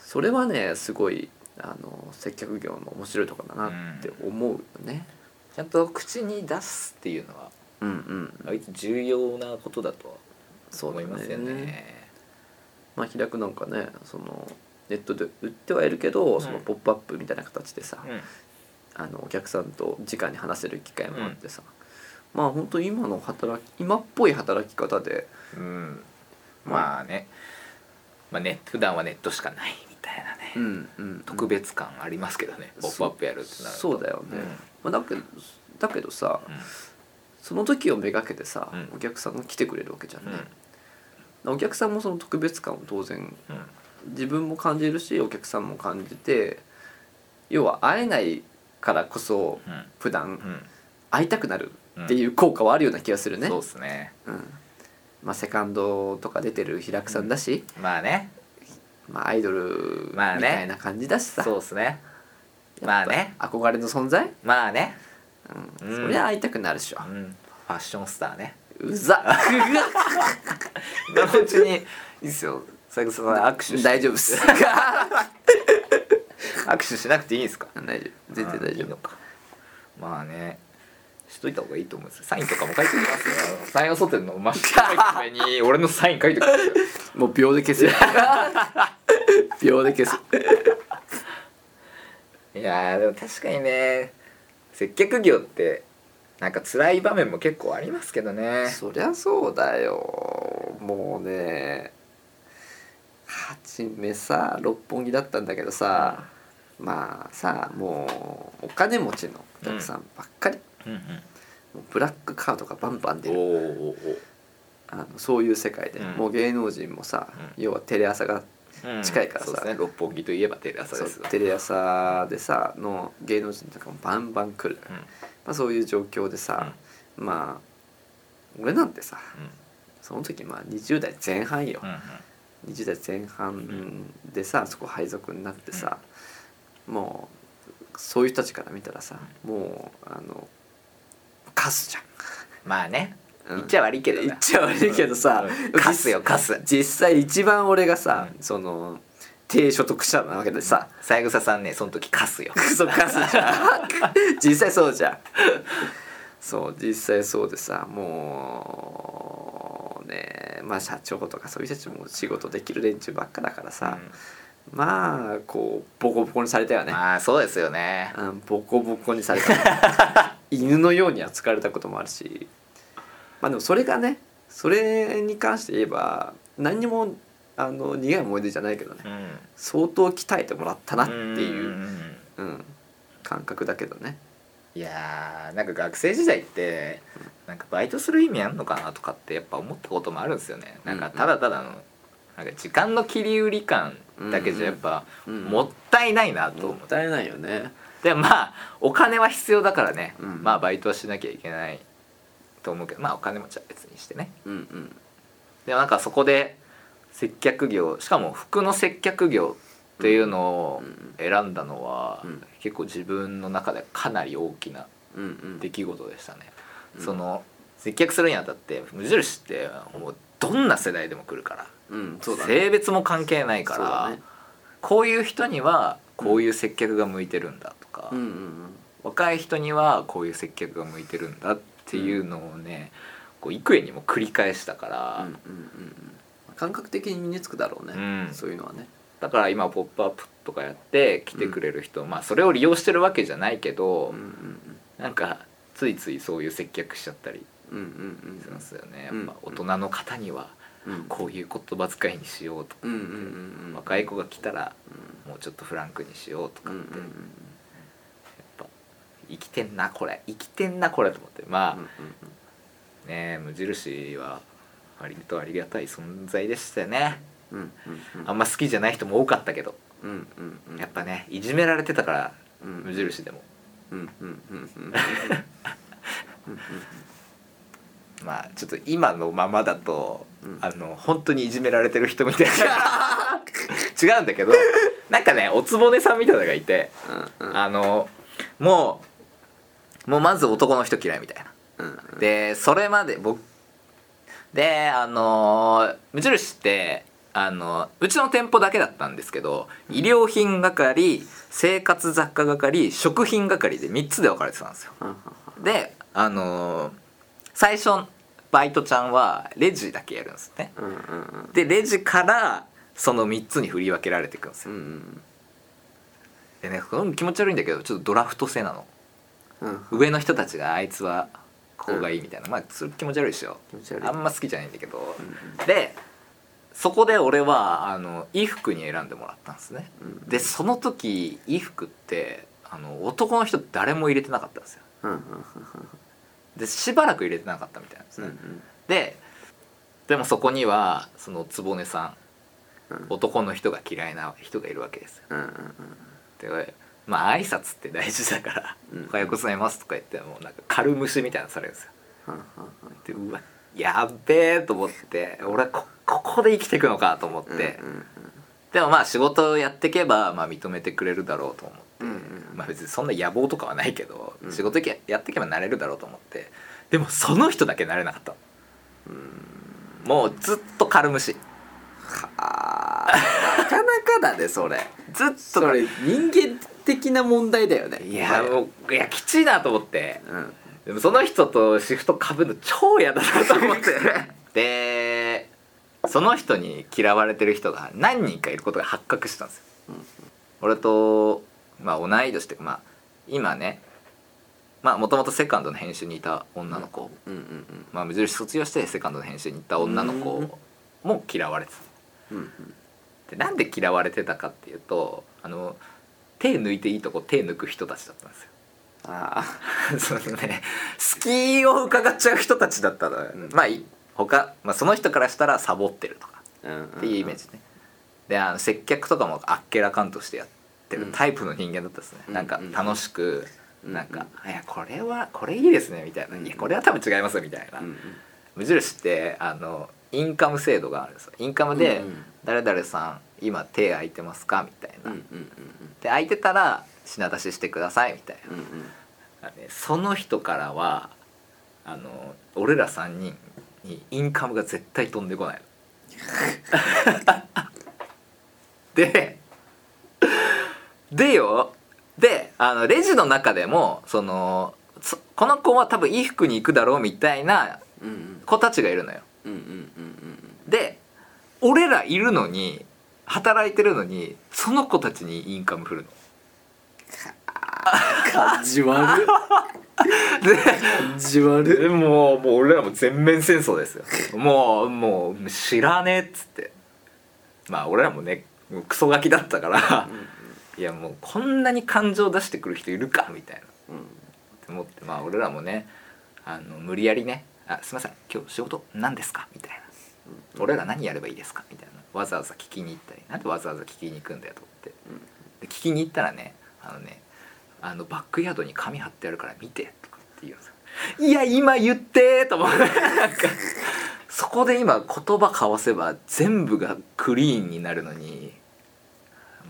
それはねすごいあの接客業の面白いところだなって思うよね。ちゃんと口に出すっていうのはうんうん、割と重要なことだとはそうだ思いますよね。まあ開くなんかねそのネットで売ってはいるけど、ん。そのポップアップみたいな形でさ、うん。あのお客さんと直に話せる機会もあってさ、まあ本当今の働き今っぽい働き方でうん。まあ。ね。まあね普段はネットしかない。みたいなね、うんうん特別感ありますけどね「ポップアップやるってなると。そうだよね、まあ、だけどだけどさ、うん。その時をめがけてさ、うん。お客さんが来てくれるわけじゃんうん。ね、お客さんもその特別感を当然うん。自分も感じるしお客さんも感じて要は会えないからこそうん。普段うん。会いたくなるっていう効果はあるような気がするね、そうですね。うん。まあ、セカンドとか出てる平久さんだし、まあねまあ、アイドルみまあね。たいな感じだしさ、そうですね。まあね。憧れの存在、まあね。うん。うん。そりゃ会いたくなるでしょ、うん。ファッションスターね。うざ今のうちに。いいっすよ。最後さ握手大丈夫っす。握手しなくていいんですか？大丈夫。全然大丈夫。いいのか。まあねしといた方がいいと思うんです。よサインとかも書いておきますよ。サインを剃ってるの真っ白い壁に俺のサイン書いておきますよもう秒で消す。よ秒で消す。いやーでも確かにね接客業ってなんか辛い場面も結構ありますけどね。そりゃそうだよ。もうね初めさ六本木だったんだけどさ、まあさもうお金持ちのお客さんばっかり、うんもうブラックカードがバンバン出うん、るあのそういう世界で、うん。もう芸能人もさ、う要はテレ朝が近いからさ。そうですね。六本木といえばテレ朝ですわテレ朝でさの芸能人とかもバンバン来る、うん。まあ、そういう状況でさ、まあ俺なんてさその時まあ20代前半よ。うん、うん。20代前半でさそこ配属になってさ、もうそういう人たちから見たらさもうあのカスじまあね。ゃん、言っちゃ悪いけどな。言っちゃ悪いけどさ、うん。カスよカス実際一番俺がさ、うん。その低所得者なわけでさ、三枝さんねその時カスよ。そうカスじゃん。実際そうじゃん。そう実際そうでさもうねまあ社長とかそういう人たちも仕事できる連中ばっかだからさ、まあこうボコボコにされたよね、まあそうですよね。うん、ボコボコにされた。犬のように扱われたこともあるし。まあでもそれがねそれに関して言えば何にもあの苦い思い出じゃないけどね。うん。相当鍛えてもらったなっていう、んうん、感覚だけどね。いやーなんか学生時代ってなんかバイトする意味あんのかなとかってやっぱ思ったこともあるんですよね。なんかただただのなんか時間の切り売り感だけじゃやっぱうんもったいないなと思っもってたいないよね。でまあお金は必要だからね、うん。まあバイトはしなきゃいけないと思うけどまあお金もじゃあ別にしてね。うんうん。でもなんかそこで接客業しかも服の接客業っていうのを選んだのは、うん。結構自分の中でかなり大きなうんうん。出来事でしたね、うん。その接客するにあたって無印ってもうどんな世代でも来るから、うんそうだね。性別も関係ないから、ね。こういう人にはこういう接客が向いてるんだとか、うんうん若い人にはこういう接客が向いてるんだっていうのをねこう幾重にも繰り返したから、うんうんうんうん。感覚的に身につくだろうね、うん。そういうのはね。だから今「ポップアップとかやって来てくれる人、まあそれを利用してるわけじゃないけど、うんうんなんかついついそういう接客しちゃったりうんうんしますよね、うんやっぱ大人の方にはうんうんこういう言葉遣いにしようとか、若い子が来たらもうちょっとフランクにしようとかって、やっぱ生きてんなこれ。生きてんなこれと思って。まあ、うんね無印は割とありがたい存在でしたよね。あんま好きじゃない人も多かったけど。やっぱねいじめられてたからうん。無印でも。うんうんうんうん まあちょっと今のままだと、うん。あの本当にいじめられてる人みたいな。違うんだけどなんかねおつぼねさんみたいなのがいてうんうん。あのもうもうまず男の人嫌いみたいな。うんでそれまで僕であの無印ってあのうちの店舗だけだったんですけど衣料品係生活雑貨係食品係で3つで分かれてたんですよ。うん。であの最初バイトちゃんはレジだけやるんですね。うんうんうん。でレジからその3つに振り分けられていくんですよ。うんうん。でねこれ気持ち悪いんだけどちょっとドラフト制なの。うん上の人たちがあいつはこうがいいみたいな、まあそれ気持ち悪いでしょ気持ち悪い。あんま好きじゃないんだけど、うんでそこで俺はあの衣服に選んでもらったんですね。うんでその時衣服ってあの男の人誰も入れてなかったんですよ。うんうんでしばらく入れてなかったみたいなんですね、うんうん。ででもそこにはその局さんうん。男の人が嫌いな人がいるわけですよ。うんうんでまあ挨拶って大事だから「うんおはようございます」とか言ってもなんか軽無視みたいなのされるんですよ。でうわやっべえと思って俺こここで生きていくのかと思って、うんうんでもまあ仕事をやっていけば、まあ、認めてくれるだろうと思っまあ別にそんな野望とかはないけど、うん。仕事やっていけばなれるだろうと思って。でもその人だけなれなかった。のもうずっと軽無視あ。ーなかなかだねそれ。ずっとそれ人間的な問題だよね。いやもういやきちいなと思って。うん。でもその人とシフトかぶるの超嫌だなと思って。でその人に嫌われてる人が何人かいることが発覚したんですよ、俺と、まあ、同い年っていうかまあ今ねまあもともとセカンドの編集にいた女の子、うんうんまあ、無印卒業してセカンドの編集に行った女の子も嫌われてた。うんうん。でなんで嫌われてたかっていうとあの手抜いていいとこ手抜く人たちだったんですよ。あ そのね。隙を伺っちゃう人たちだったのよ、うん。まあい他、まあ、その人からしたらサボってるとか。あうん。っていうイメージね、であの接客とかもあっけらかんとしてやってるうん。タイプの人間だったですね、うん。なんか楽しく、うん。なんか「いやこれはこれいいですね」みたいな「うん。いやこれは多分違います」みたいな、うんうん。無印ってあのインカム制度があるんですよ。インカムでうんうん「誰々さん今手空いてますか?」みたいな、で空いてたら品出ししてくださいみたいな。うんうん。その人からはあの俺ら3人にインカムが絶対飛んでこないの。ででよ。であのレジの中でもそのそこの子は多分衣服に行くだろうみたいな子たちがいるのよ。で俺らいるのに働いてるのにその子たちにインカム振るの。感じ悪い。で感じ悪もうもう俺らも全面戦争ですよ。もうもう知らねえっつって。まあ俺らもねクソガキだったからいやもうこんなに感情出してくる人いるかみたいな。うん。って思ってまあ俺らもねあの無理やりね「あすいません今日仕事何ですか?」みたいな「俺ら何やればいいですか?」みたいな。わざわざ聞きに行ったりなんでわざわざ聞きに行くんだよと思って。で聞きに行ったらねあのねあのバックヤードに紙貼ってあるから見てとかって言うのさ。いや今言ってと思ってなんかそこで今言葉交わせば全部がクリーンになるのに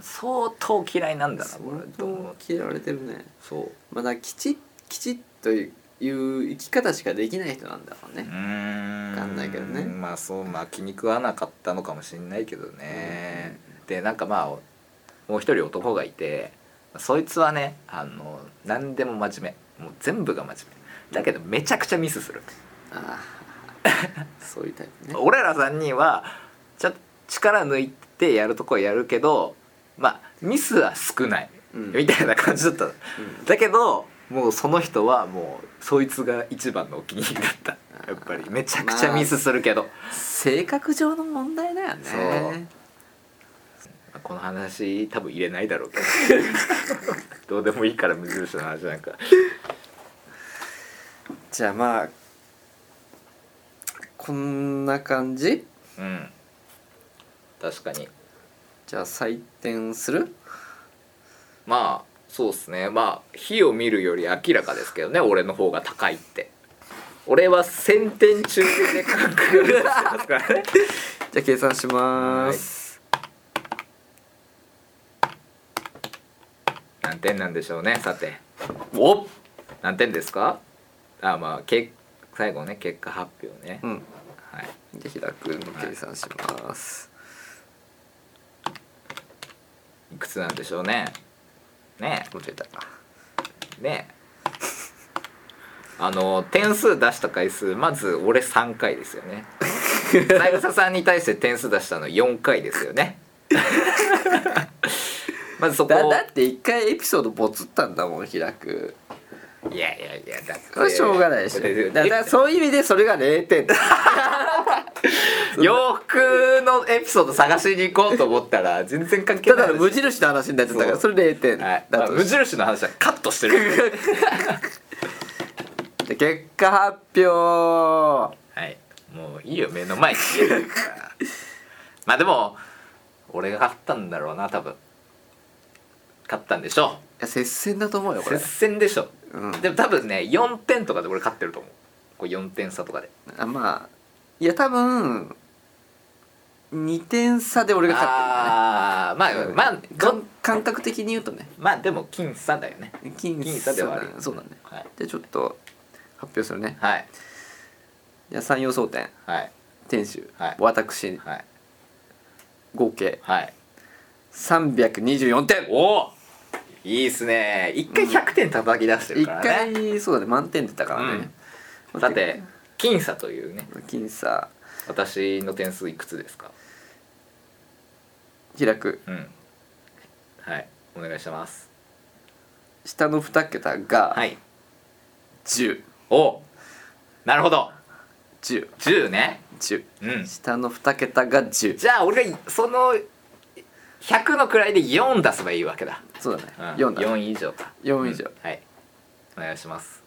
相当嫌いなんだなこれ。相と嫌われてるね。そうまあだきちきちっという生き方しかできない人なんだろうね。うーん。わかんないけどね。まあそうまあ気に食わなかったのかもしれないけどね、でなんかまあもう一人男がいてそいつはねあの何でも真面目。もう全部が真面目。だけどめちゃくちゃミスする。ああ そういうタイプね。俺ら3人はちょっと力抜いてやるとこはやるけどまあミスは少ない、うん。みたいな感じだったの。うん。だけどもうその人はもうそいつが一番のお気に入りだった。やっぱり。めちゃくちゃミスするけど、性格上の問題だよね。この話多分入れないだろうけど。どうでもいいから無印の話なんか。じゃあまあこんな感じ？うん。確かにじゃあ採点する？まあそうっすね。まあ火を見るより明らかですけどね。俺の方が高いって。俺は1000点中で感覚が出してますからね。じゃあ計算します。何点なんでしょうねさて。お何点ですか？あまあけ最後ね結果発表ね、うん。はい。じゃあ平君の計算します、いくつなんでしょうね。ね間違えたえねえ。あの点数出した回数まず俺3回ですよね。三枝さんに対して点数出したの4回ですよね。まずそこ。だだって一回エピソードボツったんだもん開くいやいやいやだって。しょうがないでしょ。でだからそういう意味でそれが0点洋服の。エピソード探しに行こうと思ったら全然関係ないただの無印の話になっちゃったからそれ0点だと。無印の話はカットしてる。で結果発表。はい。もういいよ目の前。に まあでも俺が勝ったんだろうな多分。勝ったんでしょ。いや接戦だと思うよこれ。接戦でしょうん。でも多分ね4点とかで俺勝ってると思う。これ4点差とかで。あまあいや多分2点差で俺が勝ってるんだね。ああまあまあど感感覚的に言うとね。まあでも僅差だよね。僅僅差ではあるそうだね。はい。じゃあちょっと発表するね。はい。じゃあ3要争点。はい。店主、はい。私。はい。合計。はい。324点。おおいいっすね。一回100点叩き出してる一からね、回そうだね。満点出たからね、さて僅差というね。僅差。私の点数いくつですか？開く。うん。はい。お願いします。下の2桁がはい。101010、おなるほど。10 10ね。10うん。下の2桁が10じゃあ俺がその100の位で4出せばいいわけだ、そうだね、うん、4だね。4以上か。4以上、うん。はい。お願いします。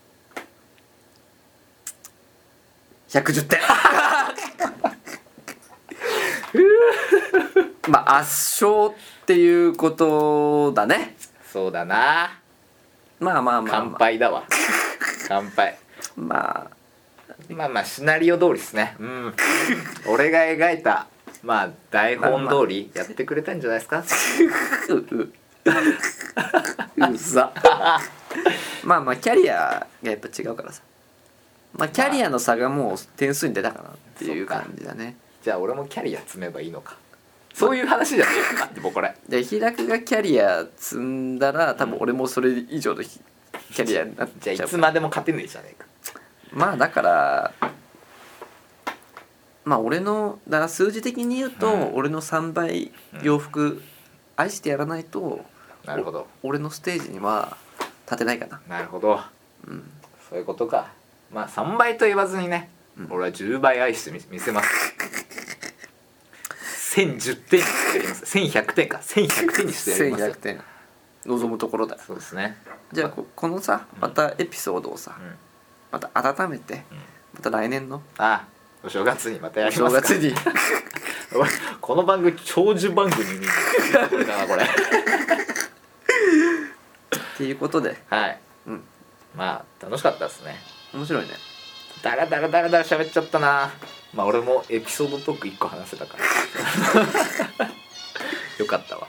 110点。まあ圧勝っていうことだね。そうだな。まあまあまあ、ま乾あ、杯だわ。乾杯まあ。まあまあシナリオ通りですね。うん。俺が描いたまあ台本通りやってくれたんじゃないですか？う ううざ。まあまあキャリアがやっぱ違うからさ。まあキャリアの差がもう点数に出たかなっていう感じだね。じゃあ俺もキャリア積めばいいのか。そういう話じゃねえかってもうこれで平くがキャリア積んだら多分俺もそれ以上のキャリアになっじゃあちゃいうつまでも勝てねえじゃねえか。まあだからまあ俺のだから数字的に言うと、うん。俺の3倍洋服愛してやらないと、なるほど。俺のステージには立てないかな。なるほど。うん。そういうことか。まあ3倍と言わずにね、うん。俺は10倍愛してみ見せます。1010点にしてやります。1100点か。1100点にしてやります。よ1100点。望むところだ。よそうですね。じゃあここのさまたエピソードをさ、うん。また改めて、うん。また来年のあお正月にまたやおりますか。正月に。この番組長寿番組になるかなこれ。っていうことで。はい。うん。まあ楽しかったですね。面白いね。だらだらだらだら喋っちゃったな。まあ俺もエピソードトーク1個話せたから。よかったわ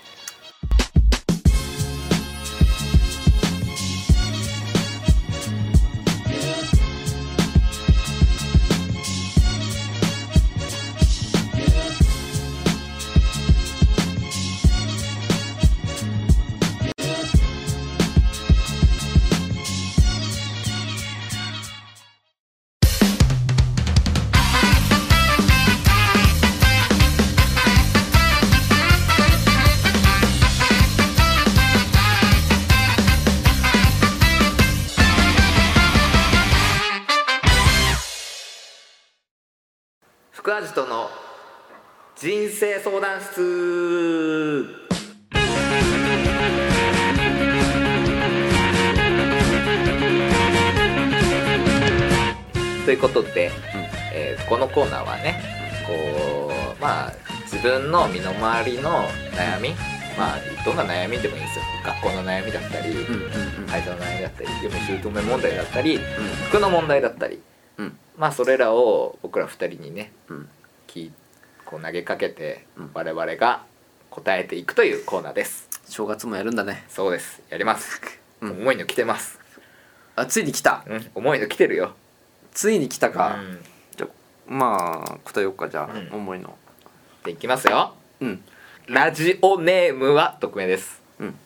人生相談室。ということで、えーこのコーナーはねこうまあ自分の身の回りの悩みまあどんな悩みでもいいですよ。学校の悩みだったり、うんうんうん。会社の悩みだったり嫁姑問題だったり服の問題だったり。うん。まあそれらを僕ら二人にねうん。きこう投げかけてうん。我々が答えていくというコーナーです。正月もやるんだね。そうです。やります、うん。重いの来てます、あついに来た。うん、重いの来てるよ。ついに来たか、うん。じゃまあ答えようかじゃあ、うん。重いの。でいきますよ。うん。ラジオネームは匿名です。うん。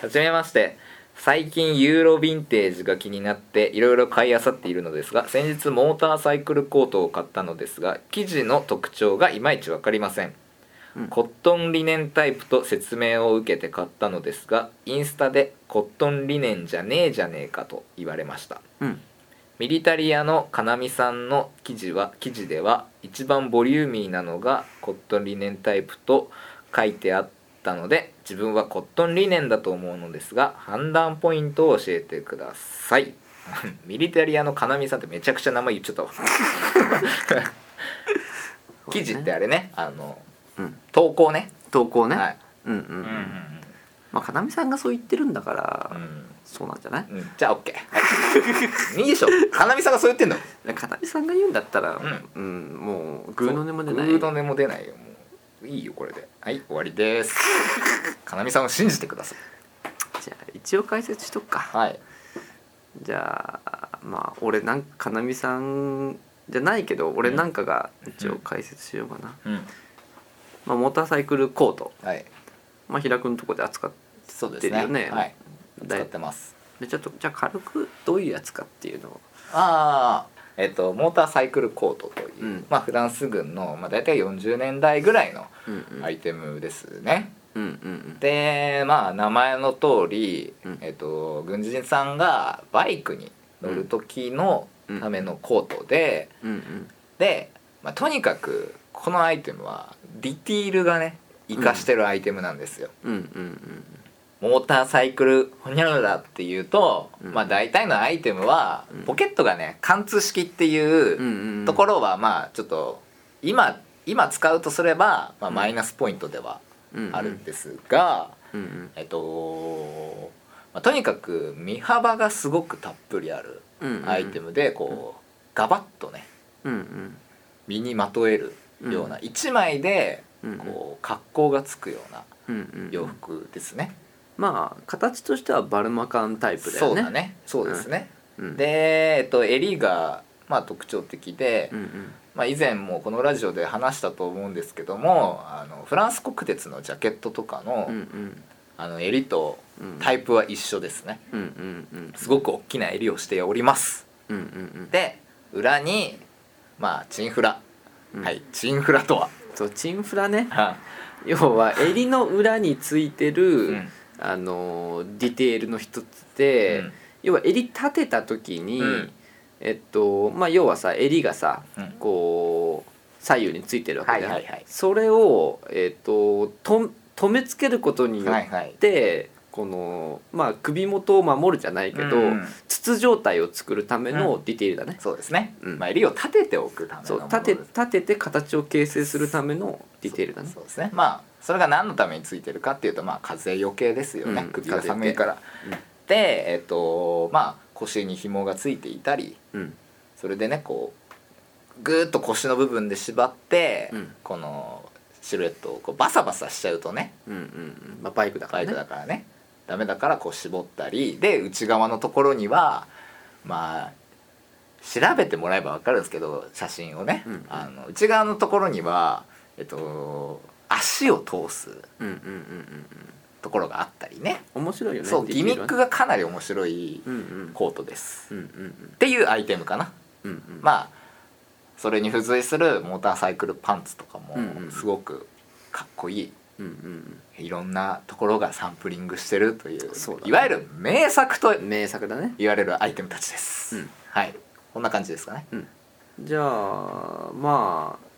はじめまして最近ユーロヴィンテージが気になっていろいろ買い漁っているのですが先日モーターサイクルコートを買ったのですが生地の特徴がいまいち分かりません、うん。コットンリネンタイプと説明を受けて買ったのですがインスタでコットンリネンじゃねえじゃねえかと言われました。うん。ミリタリアのかなみさんの生地は生地では一番ボリューミーなのがコットンリネンタイプと書いてあったので自分はコットンリネンだと思うのですが判断ポイントを教えてください。ミリタリアのかなみさんってめちゃくちゃ名前言っちゃったわ。生地ってあれねあのうん。投稿ね。投稿ね、はい、うんうんうん、うんうんまあかなみさんがそう言ってるんだから、うん。そうなんじゃない？うん、じゃあ OK、はい、いいでしょ。かなみさんがそう言ってんの？かなみさんが言うんだったら、ううんもうグーの音も出ない。グーの音も出ないよ。もういいよこれで。はい終わりです。かなみさんを信じてください。じゃあ一応解説しとくか。はい。じゃあまあ俺なんかかなみさんじゃないけど俺なんかが一応解説しようかな、うん。まあ、モーターサイクルコート、はい。まあ、平君のとこで扱っそうですね。出るよねはい。だ使ってます。でちょっとじゃあ軽くどういうやつかっていうのを。ああえっとモーターサイクルコートという、うん。まあフランス軍の、まあ、大体40年代ぐらいのアイテムですね、うんうんでまあ名前の通り、うん。えっと軍人さんがバイクに乗る時のためのコートで、うんうん。で、まあ、とにかくこのアイテムはディティールがね活かしてるアイテムなんですよ、うんうんうんモーターサイクルホニャララっていうと、うんまあ大体のアイテムはうん。ポケットがね貫通式っていうところはまあちょっと今今使うとすれば、まあ、うん。マイナスポイントではあるんですが、えっと、まあ、とにかく身幅がすごくたっぷりあるアイテムでこうガバッとねうんうん。身にまとえるような一枚でこう格好がつくような洋服ですね。まあ形としてはバルマカンタイプだよね。そうだね。そうですね。うん。で、えっと、襟がまあ特徴的で、うんうん。まあ、以前もこのラジオで話したと思うんですけどもあのフランス国鉄のジャケットとかの,、うんうん。あの襟とうん。タイプは一緒ですね。うんうんうん。すごく大きな襟をしております。うんうんで裏にまあチンフラ、うん。はいチンフラとは、そうチンフラね。は要は襟の裏についてる、うんあのディテールの一つで、うん。要は襟立てた時に、うん。えっとまあ要はさ襟がさ、うん。こう左右についてるわけで、はいはいはい。それを、えー、とと止めつけることによっはいはい。て、このまあ首元を守るじゃないけど、うん筒状態を作るためのディテールだね、そうですね、うん。まあ、襟を立てておくためのそうもの立て立てて形を形成するためのディテールだね。そうですね。まあそれが何のためについてるかっていうとまあ風よけですよね、うん首が寒いから、でえっ、とまあ腰に紐がついていたりうん。それでねこうぐーっと腰の部分で縛って、うん。このシルエットをこうバサバサしちゃうとねうんうんうん。まあ、バイクだからね。クだからね。ダメだからこう絞ったり。で内側のところにはまあ調べてもらえば分かるんですけど写真をね、うん。あの内側のところにはえっと足を通すうんうんうんうん。うんところがあったりね。面白いよねそうギミックが。かなり面白いうんうん。コートです、うんうんっていうアイテムかな。うんうん。まあそれに付随するモーターサイクルパンツとかもうんうんすごくかっこいい。うんうんいろんなところがサンプリングしてるというね。いわゆる名作とうん名作だね。言われるアイテムたちです、うん。はい。こんな感じですかね。じゃあまあ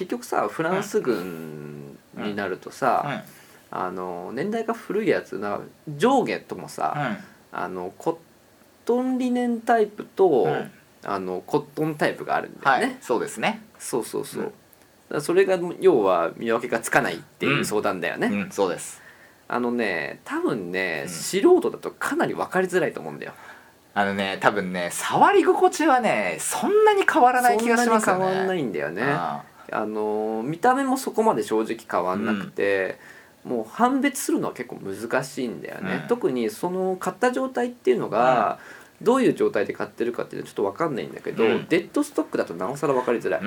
結局さフランス軍になるとさ、あの年代が古いやつな上下ともさ、あのコットンリネンタイプと、うん。あのコットンタイプがあるんだはい、よね、そうですね。そうそうそう、うん。それが要は見分けがつかないっていう相談だよね、うん。そうです。あのね多分ね、うん。素人だとかなり分かりづらいと思うんだよ。あのね多分ね触り心地はねそんなに変わらない気がしますよね。変わんないんだよね。ああの見た目もそこまで正直変わんなくて、もう判別するのは結構難しいんだよね、うん。特にその買った状態っていうのが、どういう状態で買ってるかっていうのはちょっと分かんないんだけど、うん。デッドストックだとなおさら分かりづらい、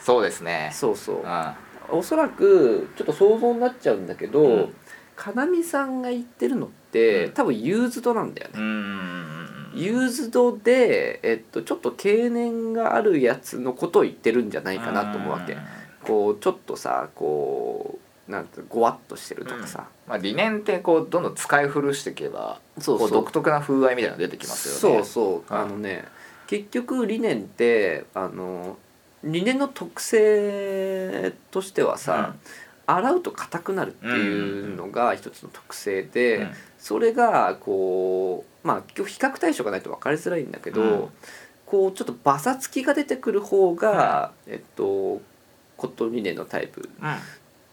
そうですね。そうそう。うん。おそらくちょっと想像になっちゃうんだけど、うん。かなみさんが言ってるのって、うん。多分ユーズドなんだよね、うんうんうんユーズドで、えっと、ちょっと経年があるやつのことを言ってるんじゃないかなと思うわけ、ん。こうちょっとさこうなんてごわっとしてるとかさ、まあ、理念ってこうどんどん使い古していけばそうそう。独特な風合いみたいなの出てきますよね。そうそう。はいあのね結局理念ってあの理念の特性としてはさ、洗うと硬くなるっていうのが一つの特性で、うん。それがこうまあ結局比較対象がないと分かりづらいんだけど、うん。こうちょっとバサつきが出てくる方が、えっとコットンリネンのタイプ。うん。っ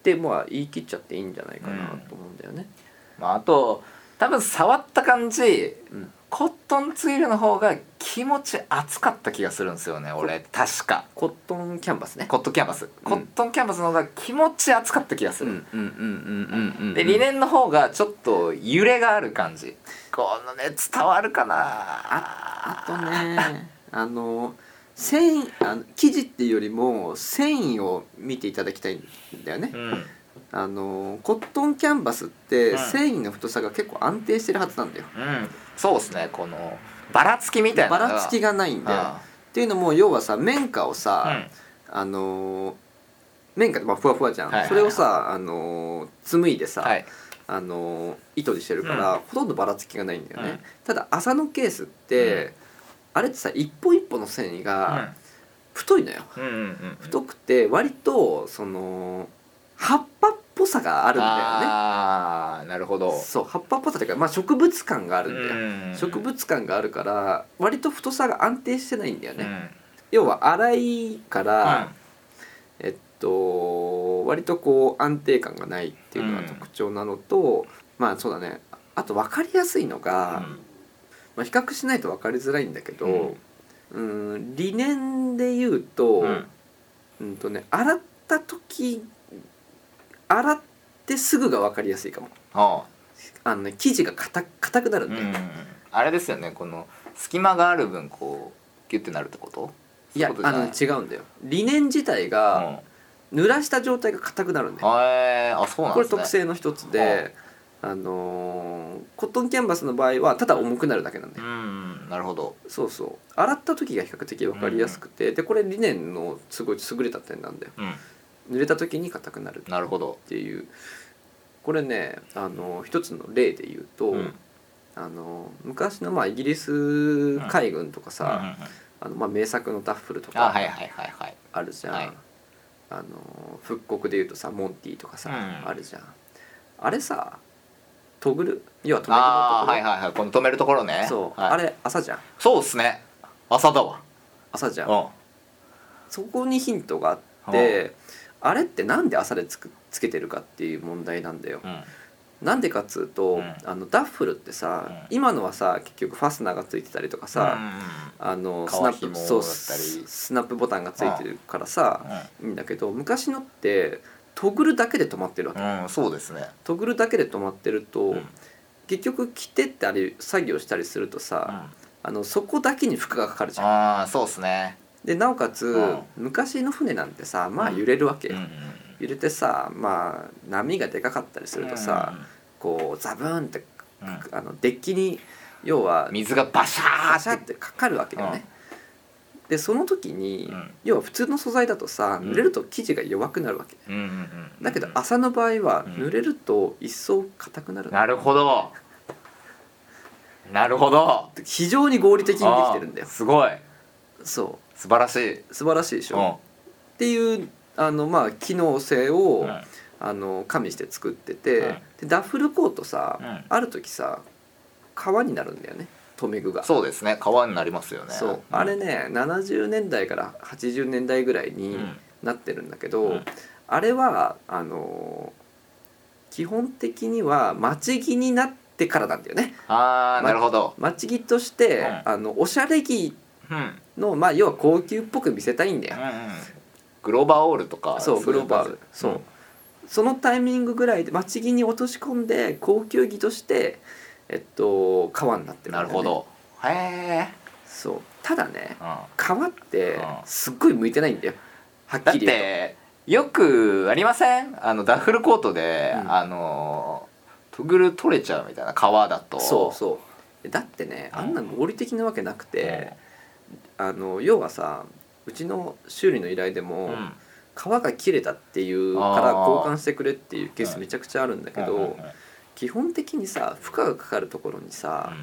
てまあ言い切っちゃっていいんじゃないかなと思うんだよね。まあ、あと多分触った感じうんコットンツイルの方が気持ち熱かった気がするんですよね俺。確か。コットンキャンバスね。コットンキャンバス、コットンキャンバスの方が気持ち熱かった気がする、うんうんうんうんうんうん。で理念の方がちょっと揺れがある感じ。このね伝わるかな。あとねあの繊維あの生地っていうよりも繊維を見ていただきたいんだよね。うん。あのコットンキャンバスってうん。繊維の太さが結構安定してるはずなんだよ。うんそうですねこのばらつきみたいなばらつきがないんだよ。あっていうのも要はさ綿花をあさ、あの綿花ってまあふわふわじゃん、はいはいはい。それをさあの紡いでさ、うんはい。あの糸にしてるから、うん。ほとんどばらつきがないんだよね、うん。ただ麻のケースって、あれってさ一歩一歩の繊維が太いのよ、うんうんうんうん。太くて割とその葉っぱっぽさがあるんだよね。ああなるほど。そう葉っぱっぽさというか、まあ、植物感があるんだよ、うん。植物感があるから割と太さが安定してないんだよね、うん。要は粗いから、えっと割とこう安定感がないっていうのが特徴なのと、まあそうだね。あと分かりやすいのが、まあ、比較しないと分かりづらいんだけど、うん、理念で言うと、うん。うんとね洗った時洗ってすぐが分かりやすいかも。ああ。のね生地が硬硬くなるんだよ、うんあれですよねこの隙間がある分こうギュッてなるってこと？いやあの違うんだよ。理念自体ゃが濡らした状態が硬くなるんだよ、うんへーあそうなんこれ特性の一つで、あのーコットンキャンバスの場合はただ重くなるだけなんだうよ、んなるほど。そうそう。洗った時が比較的分かりやすくて、でこれ理念のすごい優れた点なんだよ。うん濡れた時に硬くなるなるほど。っていう。これねあの一つの例で言うと、うん。あの昔のまあイギリス海軍とかさ、あのまあ名作のタッフルとかあはいはいはいはいあるじゃん、はい。あの復刻でいうとさモンティとかさ、うん。あるじゃん。あれさトグル？要はトグルのところ？ああはいはいはい。この止めるところね。そう、はい。あれ朝じゃん。そうっすね。朝だわ。朝じゃん。うん。そこにヒントがあってあれってなんで朝でつくつけてるかっていう問題なんだよ。うん。なんでかっつうと、うん。あのダッフルってさ、うん。今のはさ結局ファスナーがついてたりとかさ、あのスナップそうだったり。ススナップボタンがついてるからさうん。いいんだけど昔のってトグルだけで止まってるわけ、うん、うん、そうですね。トグルだけで止まってると、うん。結局着てったり作業したりするとさ、あのそこだけに負荷がかかるじゃん。ああそうっすねでなおかつ、うん。昔の船なんてさまあ揺れるわけよ、揺れてさまあ波がでかかったりするとさ、こうザブーンってあのデッキに要は水がバシャーってかかるわけだよね。でその時に、うん。要は普通の素材だとさうん。濡れると生地が弱くなるわけ、だけど朝の場合はうん。濡れると一層硬くなる、なるほど。なるほど。非常に合理的にできてるんだよ。すごい。そ素晴らしい。う素晴らしいでしょ、うん。っていうあのまあ機能性を、うんあの加味して作ってて、うんでダッフルコートさ、うんある時さ革になるんだよね。留め具が。そうですね。革になりますよね。そう。あれね70年代から80年代ぐらいにうん。なってるんだけど、うん。あれはあの基本的には待ち着になってからなんだよね。ああなるほど。待ち着として、うん。あのおしゃれ着のまあ要は高級っぽく見せたいんだよ、グローバーオールとかそうグローバール。そう、うんそのタイミングぐらいで待ち着に落とし込んで高級着としてえっと革になってるね。なるほど。へえそう。ただねうん。革ってうん。すっごい向いてないんだよ。はっきり言うと。てよくありません？あのダッフルコートで、うん。あのトグル取れちゃうみたいな革だと。そうそう。だってねあんな合理的なわけなくて、あの要はさうちの修理の依頼でうんも、うん。皮が切れたっていうから交換してくれっていうケースめちゃくちゃあるんだけど、うんうんうん基本的にさ負荷がかかるところにさ、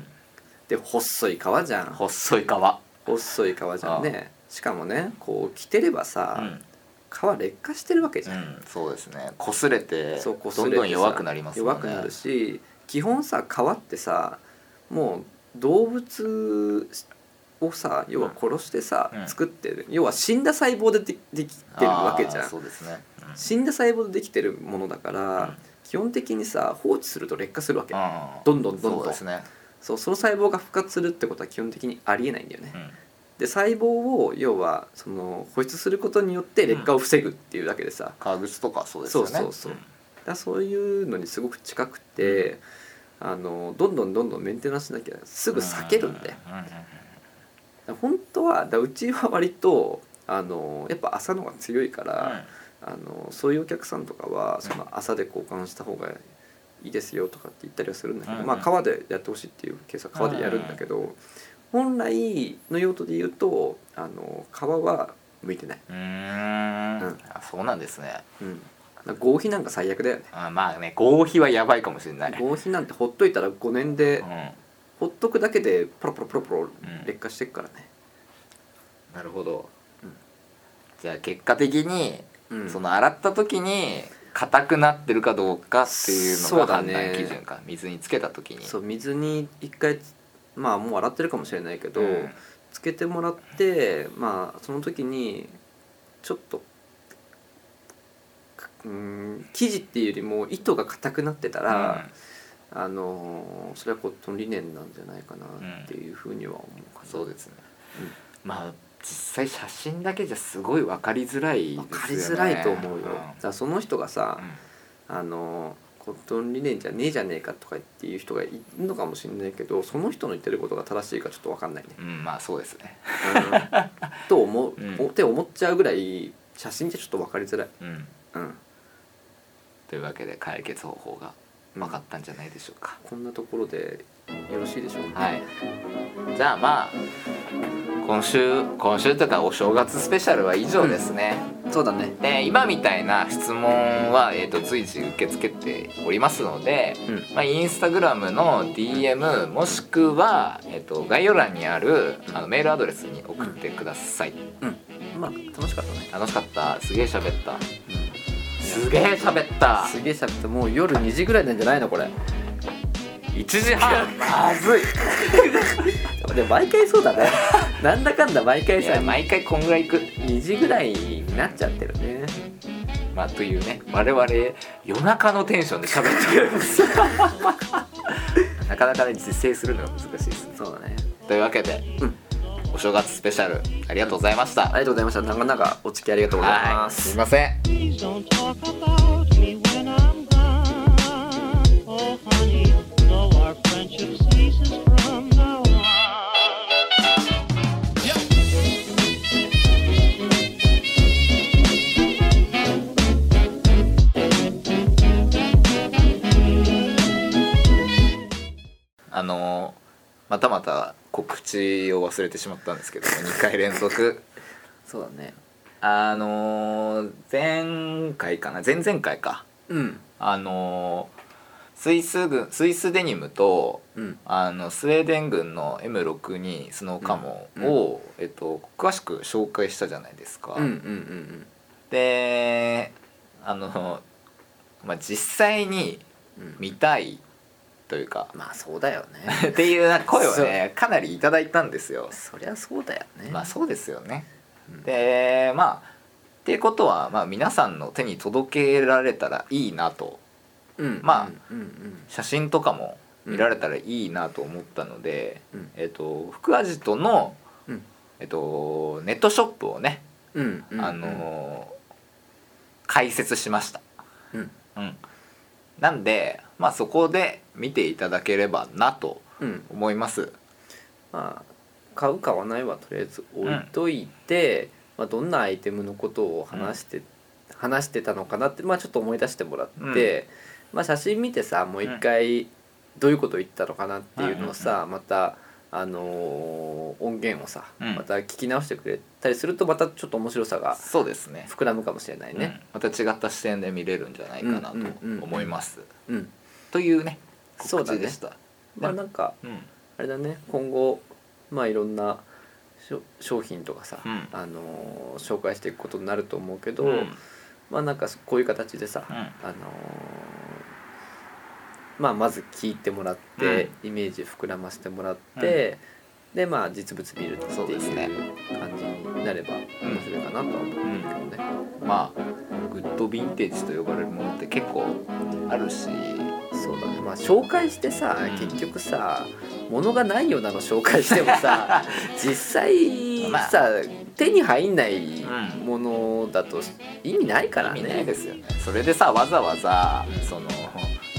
で細い皮じゃん。細い革細い皮じゃんね。しかもねこう着てればさ、うん。皮劣化してるわけじゃん、うんそうですね。擦れてどんどん弱くなりますね。弱くなるし基本さ皮ってさもう動物をさ要は殺してさ、うん。作ってる。要は死んだ細胞ででできてるわけじゃあーんそうですね。うん。死んだ細胞でできてるものだから、うん。基本的にさ放置すると劣化するわけ、うんどんどんどんどん。そうですね。そうその細胞が復活するってことは基本的にありえないんだよね、うん。で細胞を要はその保湿することによって劣化を防ぐっていうだけでさ、革靴とかそうですよね。そうそうそう。だからそういうのにすごく近くて、あのどんどんどんどんメンテナンスしなきゃすぐ避けるんで、うんうんうんだから本当はだうちは割とあのやっぱ朝の方が強いから、あのそういうお客さんとかはその朝で交換した方がいいですよとかって言ったりはするんだけど、うんまあ革でやってほしいっていうケースは革でやるんだけど、本来の用途で言うとあの革は向いてない、うんうーん。うん。あそうなんですね。うん、合皮なんか最悪だよね。あまあね合皮はやばいかもしれない。合皮なんてほっといたら5年で、うんほっとくだけでポロポロポロポロん。劣化していくからね、なるほど、うん。じゃあ結果的に、うん。その洗った時に硬くなってるかどうかっていうのが判断基準か、水につけた時に。そう水に一回まあもう洗ってるかもしれないけど、うん。つけてもらってまあその時にちょっとうん生地っていうよりも糸が硬くなってたら、あのそれはコットンリネンなんじゃないかなっていうふうには思うかな、そうですね、まあ実際写真だけじゃすごい分かりづらいですよね。分かりづらいと思うよ、ん。だからその人がさ、あのコットンリネンじゃねえじゃねえかとかっていう人がいるのかもしれないけどその人の言ってることが正しいかちょっと分かんないね、うん、うんまあそうですね。うん。と思う、うって思っちゃうぐらい写真じゃちょっと分かりづらい、うん。うん、というわけで解決方法が分かったんじゃないでしょうか、こんなところでよろしいでしょうか、はい。じゃあまあ今週今週というかお正月スペシャルは以上ですね、そうだね。で今みたいな質問は、えー、と随時受け付けておりますので、うん。まあ、インスタグラムの DM もしくは、えー、と概要欄にあるあのメールアドレスに送ってください、うん。まあ楽しかったね。楽しかった。すげえ喋ったすげえ喋った。すげえしゃべってもう夜2時ぐらいなんじゃないのこれ。1時半。まずい。でも毎回そうだね。なんだかんだ毎回いさや毎回こんぐらい行く。2時ぐらいになっちゃってるね。まあというね我々夜中のテンションで喋ってる。んですなかなかね実践するのが難しいですね。そうだね。というわけで、うんお正月スペシャルありがとうございました。ありがとうございました。なかなかお付き合いありがとうございます。すいません。あの、またまた告知を忘れてしまったんですけども2回連続。そうだね。あのー前回かな？前々回か。うん。あのースイス軍スイスデニムとうん。あのスウェーデン軍の M62 スノーカモを、えっと、詳しく紹介したじゃないですか。うんうんうんであの、まあ、実際にうんうん。見たいというか。まあそうだよね。っていう声をねかなりいただいたんですよ。そりゃそうだよね。まあそうですよね。うん。でまあっていうことは、まあ、皆さんの手に届けられたらいいなと。うん。まあうん。うん。写真とかも見られたらいいなと思ったので、うん。えっと福アジトの、うん。えっと、ネットショップをね、あのー開設しました。うん。うん、なんで、まあ、そこで見ていただければなとうん。思います。まあ買う買わないはとりあえず置いといて、まあ、どんなアイテムのことを話して、話してたのかなって、まあ、ちょっと思い出してもらって、まあ、写真見てさもう一回どういうこと言ったのかなっていうのをさ、また、あのー音源をさ、うん。また聞き直してくれたりするとまたちょっと面白さがそうですね。膨らむかもしれないね。うん。また違った視点で見れるんじゃないかなとうんうんうんうん。思います。うんというね告知でした。まあなんかうん。あれだね今後まあいろんな商品とかさ、うん。あのー紹介していくことになると思うけど、うん。まあなんかこういう形でさ、うん。あのーまあまず聞いてもらって、イメージ膨らませてもらって、でまあ実物見るってそうですね。いう感じになれば面白いかなとは思うけどね。まあグッドヴィンテージと呼ばれるものって結構あるしそうだね。まあ紹介してさ、うん。結局さ物がないようなの紹介してもさ 実際まあ。さ、手に入んないうんものだと意味ないからね。意味ないですよね。それでさわざわざその、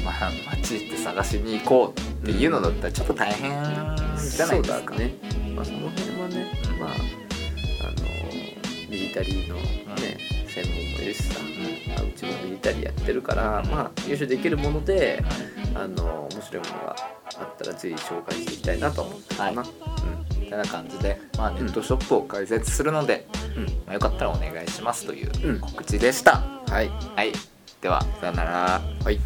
まあ、街行って探しに行こうっていうのだったらちょっと大変じゃないですか。そうだね。まあその辺はね、うん。まああのミリタリーのね、専門もいるしさ、まあうちもミリタリーやってるから、うんまあ優秀できるもので、あの面白いものがあったらぜひ紹介していきたいなと思ってるかな。はい。みたいな感じで、まあ、ネットショップを開設するので、うん。まあ、よかったらお願いしますといううん。告知でした、うん、はい。はい。ではさよなら。はい